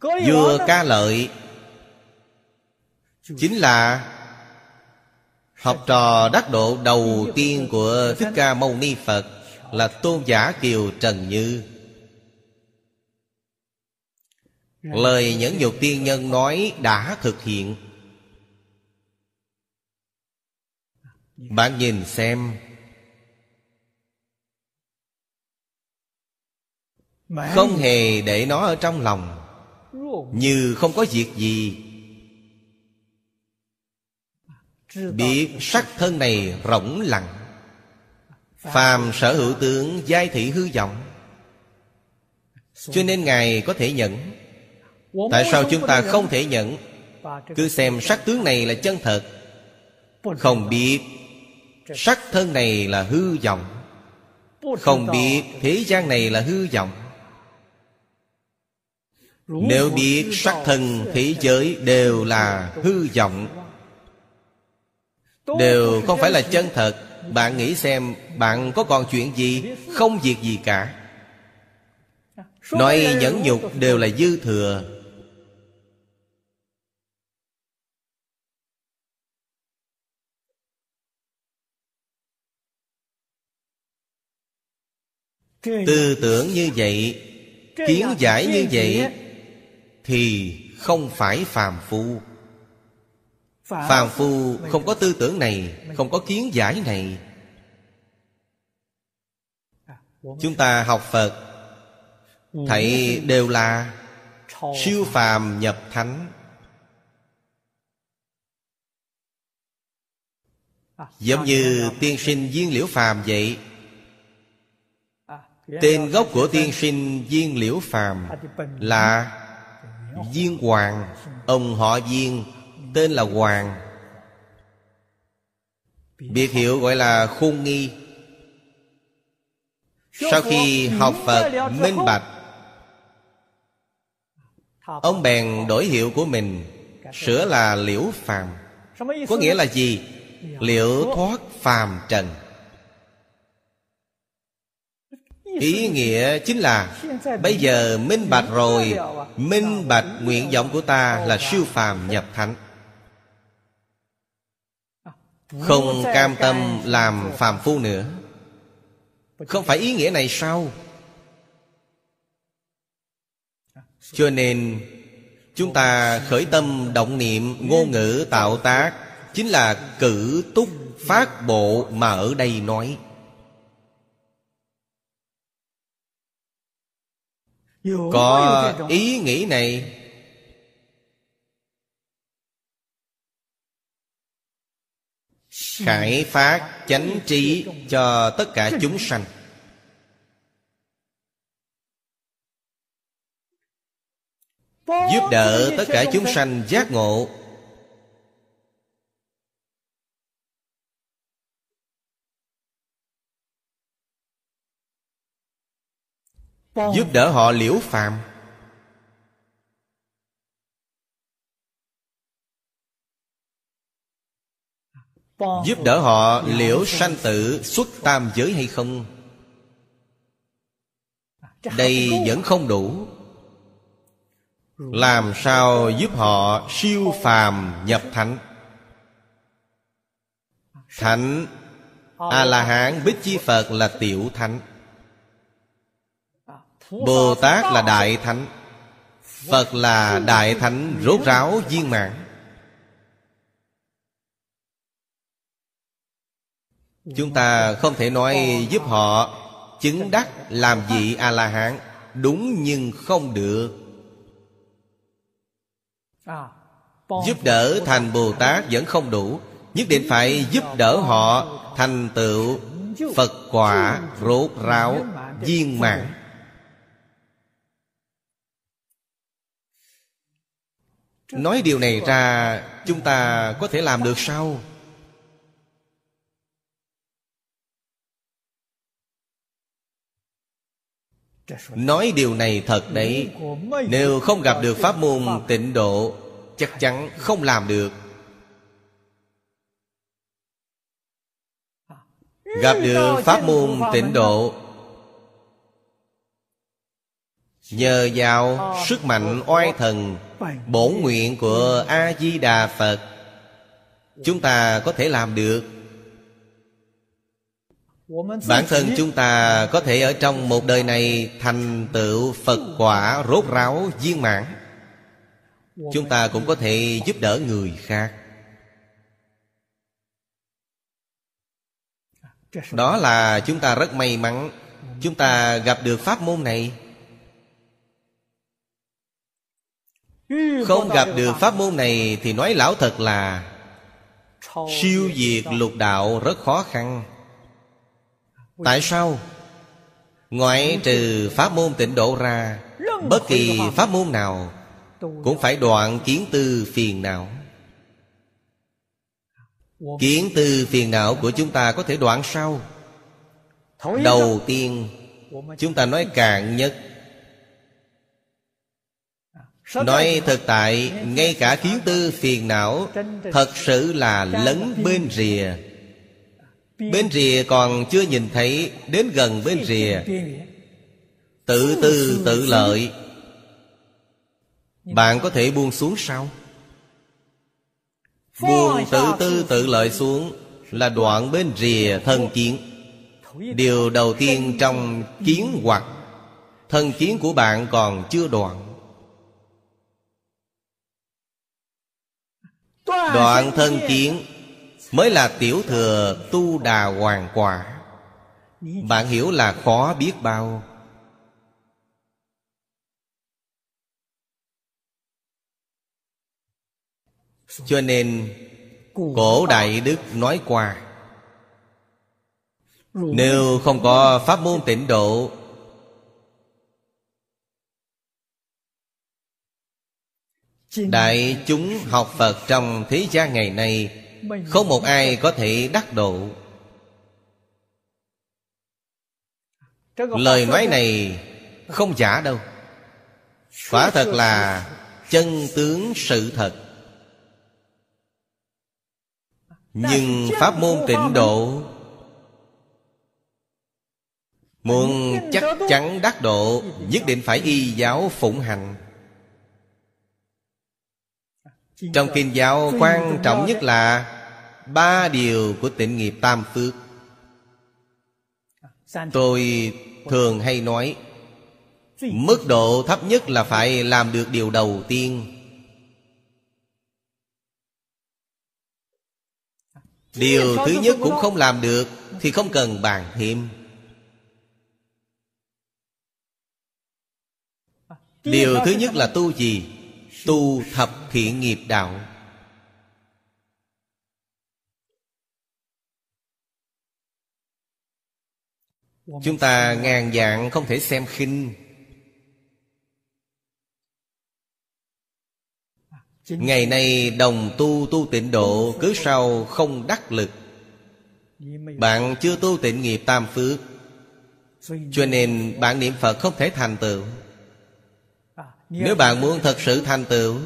Vua ca lợi Chính là Học trò đắc độ đầu tiên của Thích Ca Mâu Ni Phật Là Tôn giả Kiều Trần Như. Lời nhẫn nhục tiên nhân nói đã thực hiện. Bạn nhìn xem Không hề để nó ở trong lòng. Như không có việc gì. Biết sắc thân này rỗng lặng. Phàm sở hữu tướng giai thị hư vọng. Cho nên Ngài có thể nhận. Tại sao chúng ta không thể nhận? Cứ xem sắc tướng này là chân thật. Không biết Sắc thân này là hư vọng. Không biết thế gian này là hư vọng. Nếu biết sắc thân thế giới đều là hư vọng. Đều không phải là chân thật. Bạn nghĩ xem Bạn có còn chuyện gì? Không việc gì cả. Nói nhẫn nhục đều là dư thừa. Tư tưởng như vậy Kiến giải như vậy Thì không phải phàm phu. Phàm phu không có tư tưởng này Không có kiến giải này. Chúng ta học Phật Thầy đều là Siêu phàm nhập thánh. Giống như tiên sinh viên liễu phàm vậy. Tên gốc của tiên sinh viên liễu phàm Là Viên Hoàng. Ông họ Viên, Tên là Hoàng. Biệt hiệu gọi là khôn nghi. Sau khi học Phật, minh bạch, Ông bèn đổi hiệu của mình, Sửa là liễu phàm. Có nghĩa là gì? Liễu thoát phàm trần. Ý nghĩa chính là Bây giờ minh bạch rồi. Minh bạch nguyện vọng của ta là siêu phàm nhập thánh. Không cam tâm làm phàm phu nữa. Không phải ý nghĩa này sao? Cho nên, Chúng ta khởi tâm động niệm Ngôn ngữ tạo tác Chính là cử túc phát bộ Mà ở đây nói. có ý nghĩ này. Khải phát chánh trí cho tất cả chúng sanh. Giúp đỡ tất cả chúng sanh giác ngộ. Giúp đỡ họ liễu phàm. Giúp đỡ họ liễu sanh tử xuất tam giới hay không? Đây vẫn không đủ. Làm sao giúp họ siêu phàm nhập thánh? Thánh a la hán bích chi phật là tiểu thánh bồ tát là đại thánh. Phật là đại thánh rốt ráo viên mãn. Chúng ta không thể nói giúp họ chứng đắc làm vị a la hán đúng nhưng không được. Giúp đỡ thành bồ tát vẫn không đủ, nhất định phải giúp đỡ họ thành tựu phật quả rốt ráo viên mãn. Nói điều này ra, chúng ta có thể làm được sao? Nói điều này thật đấy. Nếu không gặp được pháp môn tịnh độ, chắc chắn không làm được. Gặp được pháp môn tịnh độ nhờ vào sức mạnh oai thần bổn nguyện của a di đà phật chúng ta có thể làm được. Bản thân chúng ta có thể ở trong một đời này thành tựu phật quả rốt ráo viên mãn. Chúng ta cũng có thể giúp đỡ người khác. Đó là chúng ta rất may mắn chúng ta gặp được pháp môn này không gặp được pháp môn này thì nói lão thật là siêu diệt lục đạo rất khó khăn. Tại sao? Ngoại trừ pháp môn tịnh độ ra, bất kỳ pháp môn nào cũng phải đoạn kiến tư phiền não. Kiến tư phiền não của chúng ta có thể đoạn sau. đầu tiên, chúng ta nói cạn nhất. Nói thực tại Ngay cả kiến tư phiền não Thật sự là lấn bên rìa. Bên rìa còn chưa nhìn thấy Đến gần bên rìa. Tự tư tự lợi. Bạn có thể buông xuống sao? Buông tự tư tự lợi xuống Là đoạn bên rìa thân kiến. Điều đầu tiên trong kiến hoặc Thân kiến của bạn còn chưa đoạn Đoạn thân kiến Mới là tiểu thừa tu đà hoàng quả. Bạn hiểu là khó biết bao. Cho nên Cổ Đại Đức nói qua Nếu không có pháp môn tịnh độ Đại chúng học Phật trong thế gian ngày nay Không một ai có thể đắc độ. Lời nói này không giả đâu. Quả thật là chân tướng sự thật. Nhưng pháp môn tịnh độ Muốn chắc chắn đắc độ Nhất định phải y giáo phụng hành trong kinh giáo quan trọng nhất là Ba điều của tịnh nghiệp tam phước. Tôi thường hay nói Mức độ thấp nhất là phải làm được điều đầu tiên. Điều thứ nhất cũng không làm được Thì không cần bàn thêm. Điều thứ nhất là tu gì? tu thập thiện nghiệp đạo. Chúng ta ngàn dạng không thể xem khinh. Ngày nay đồng tu tu tịnh độ cứ sau không đắc lực. Bạn chưa tu tịnh nghiệp tam phước, cho nên bạn niệm phật không thể thành tựu. Nếu bạn muốn thật sự thành tựu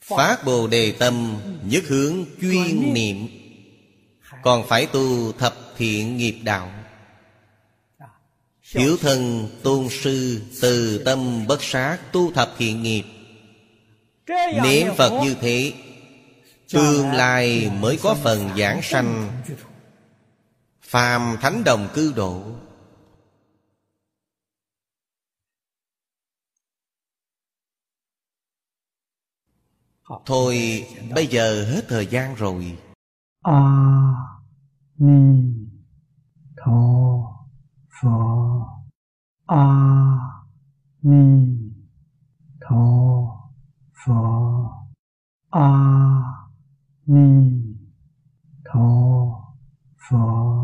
Phát Bồ Đề Tâm Nhất hướng chuyên niệm Còn phải tu thập thiện nghiệp đạo. Hiếu thân tôn sư Từ tâm bất sát Tu thập thiện nghiệp. Niệm Phật như thế Tương lai mới có phần giảng sanh. Phàm thánh đồng cư độ Thôi bây giờ hết thời gian rồi. A à, Ni Tho Phở A à, Ni Tho Phở A à, Ni Tho Phở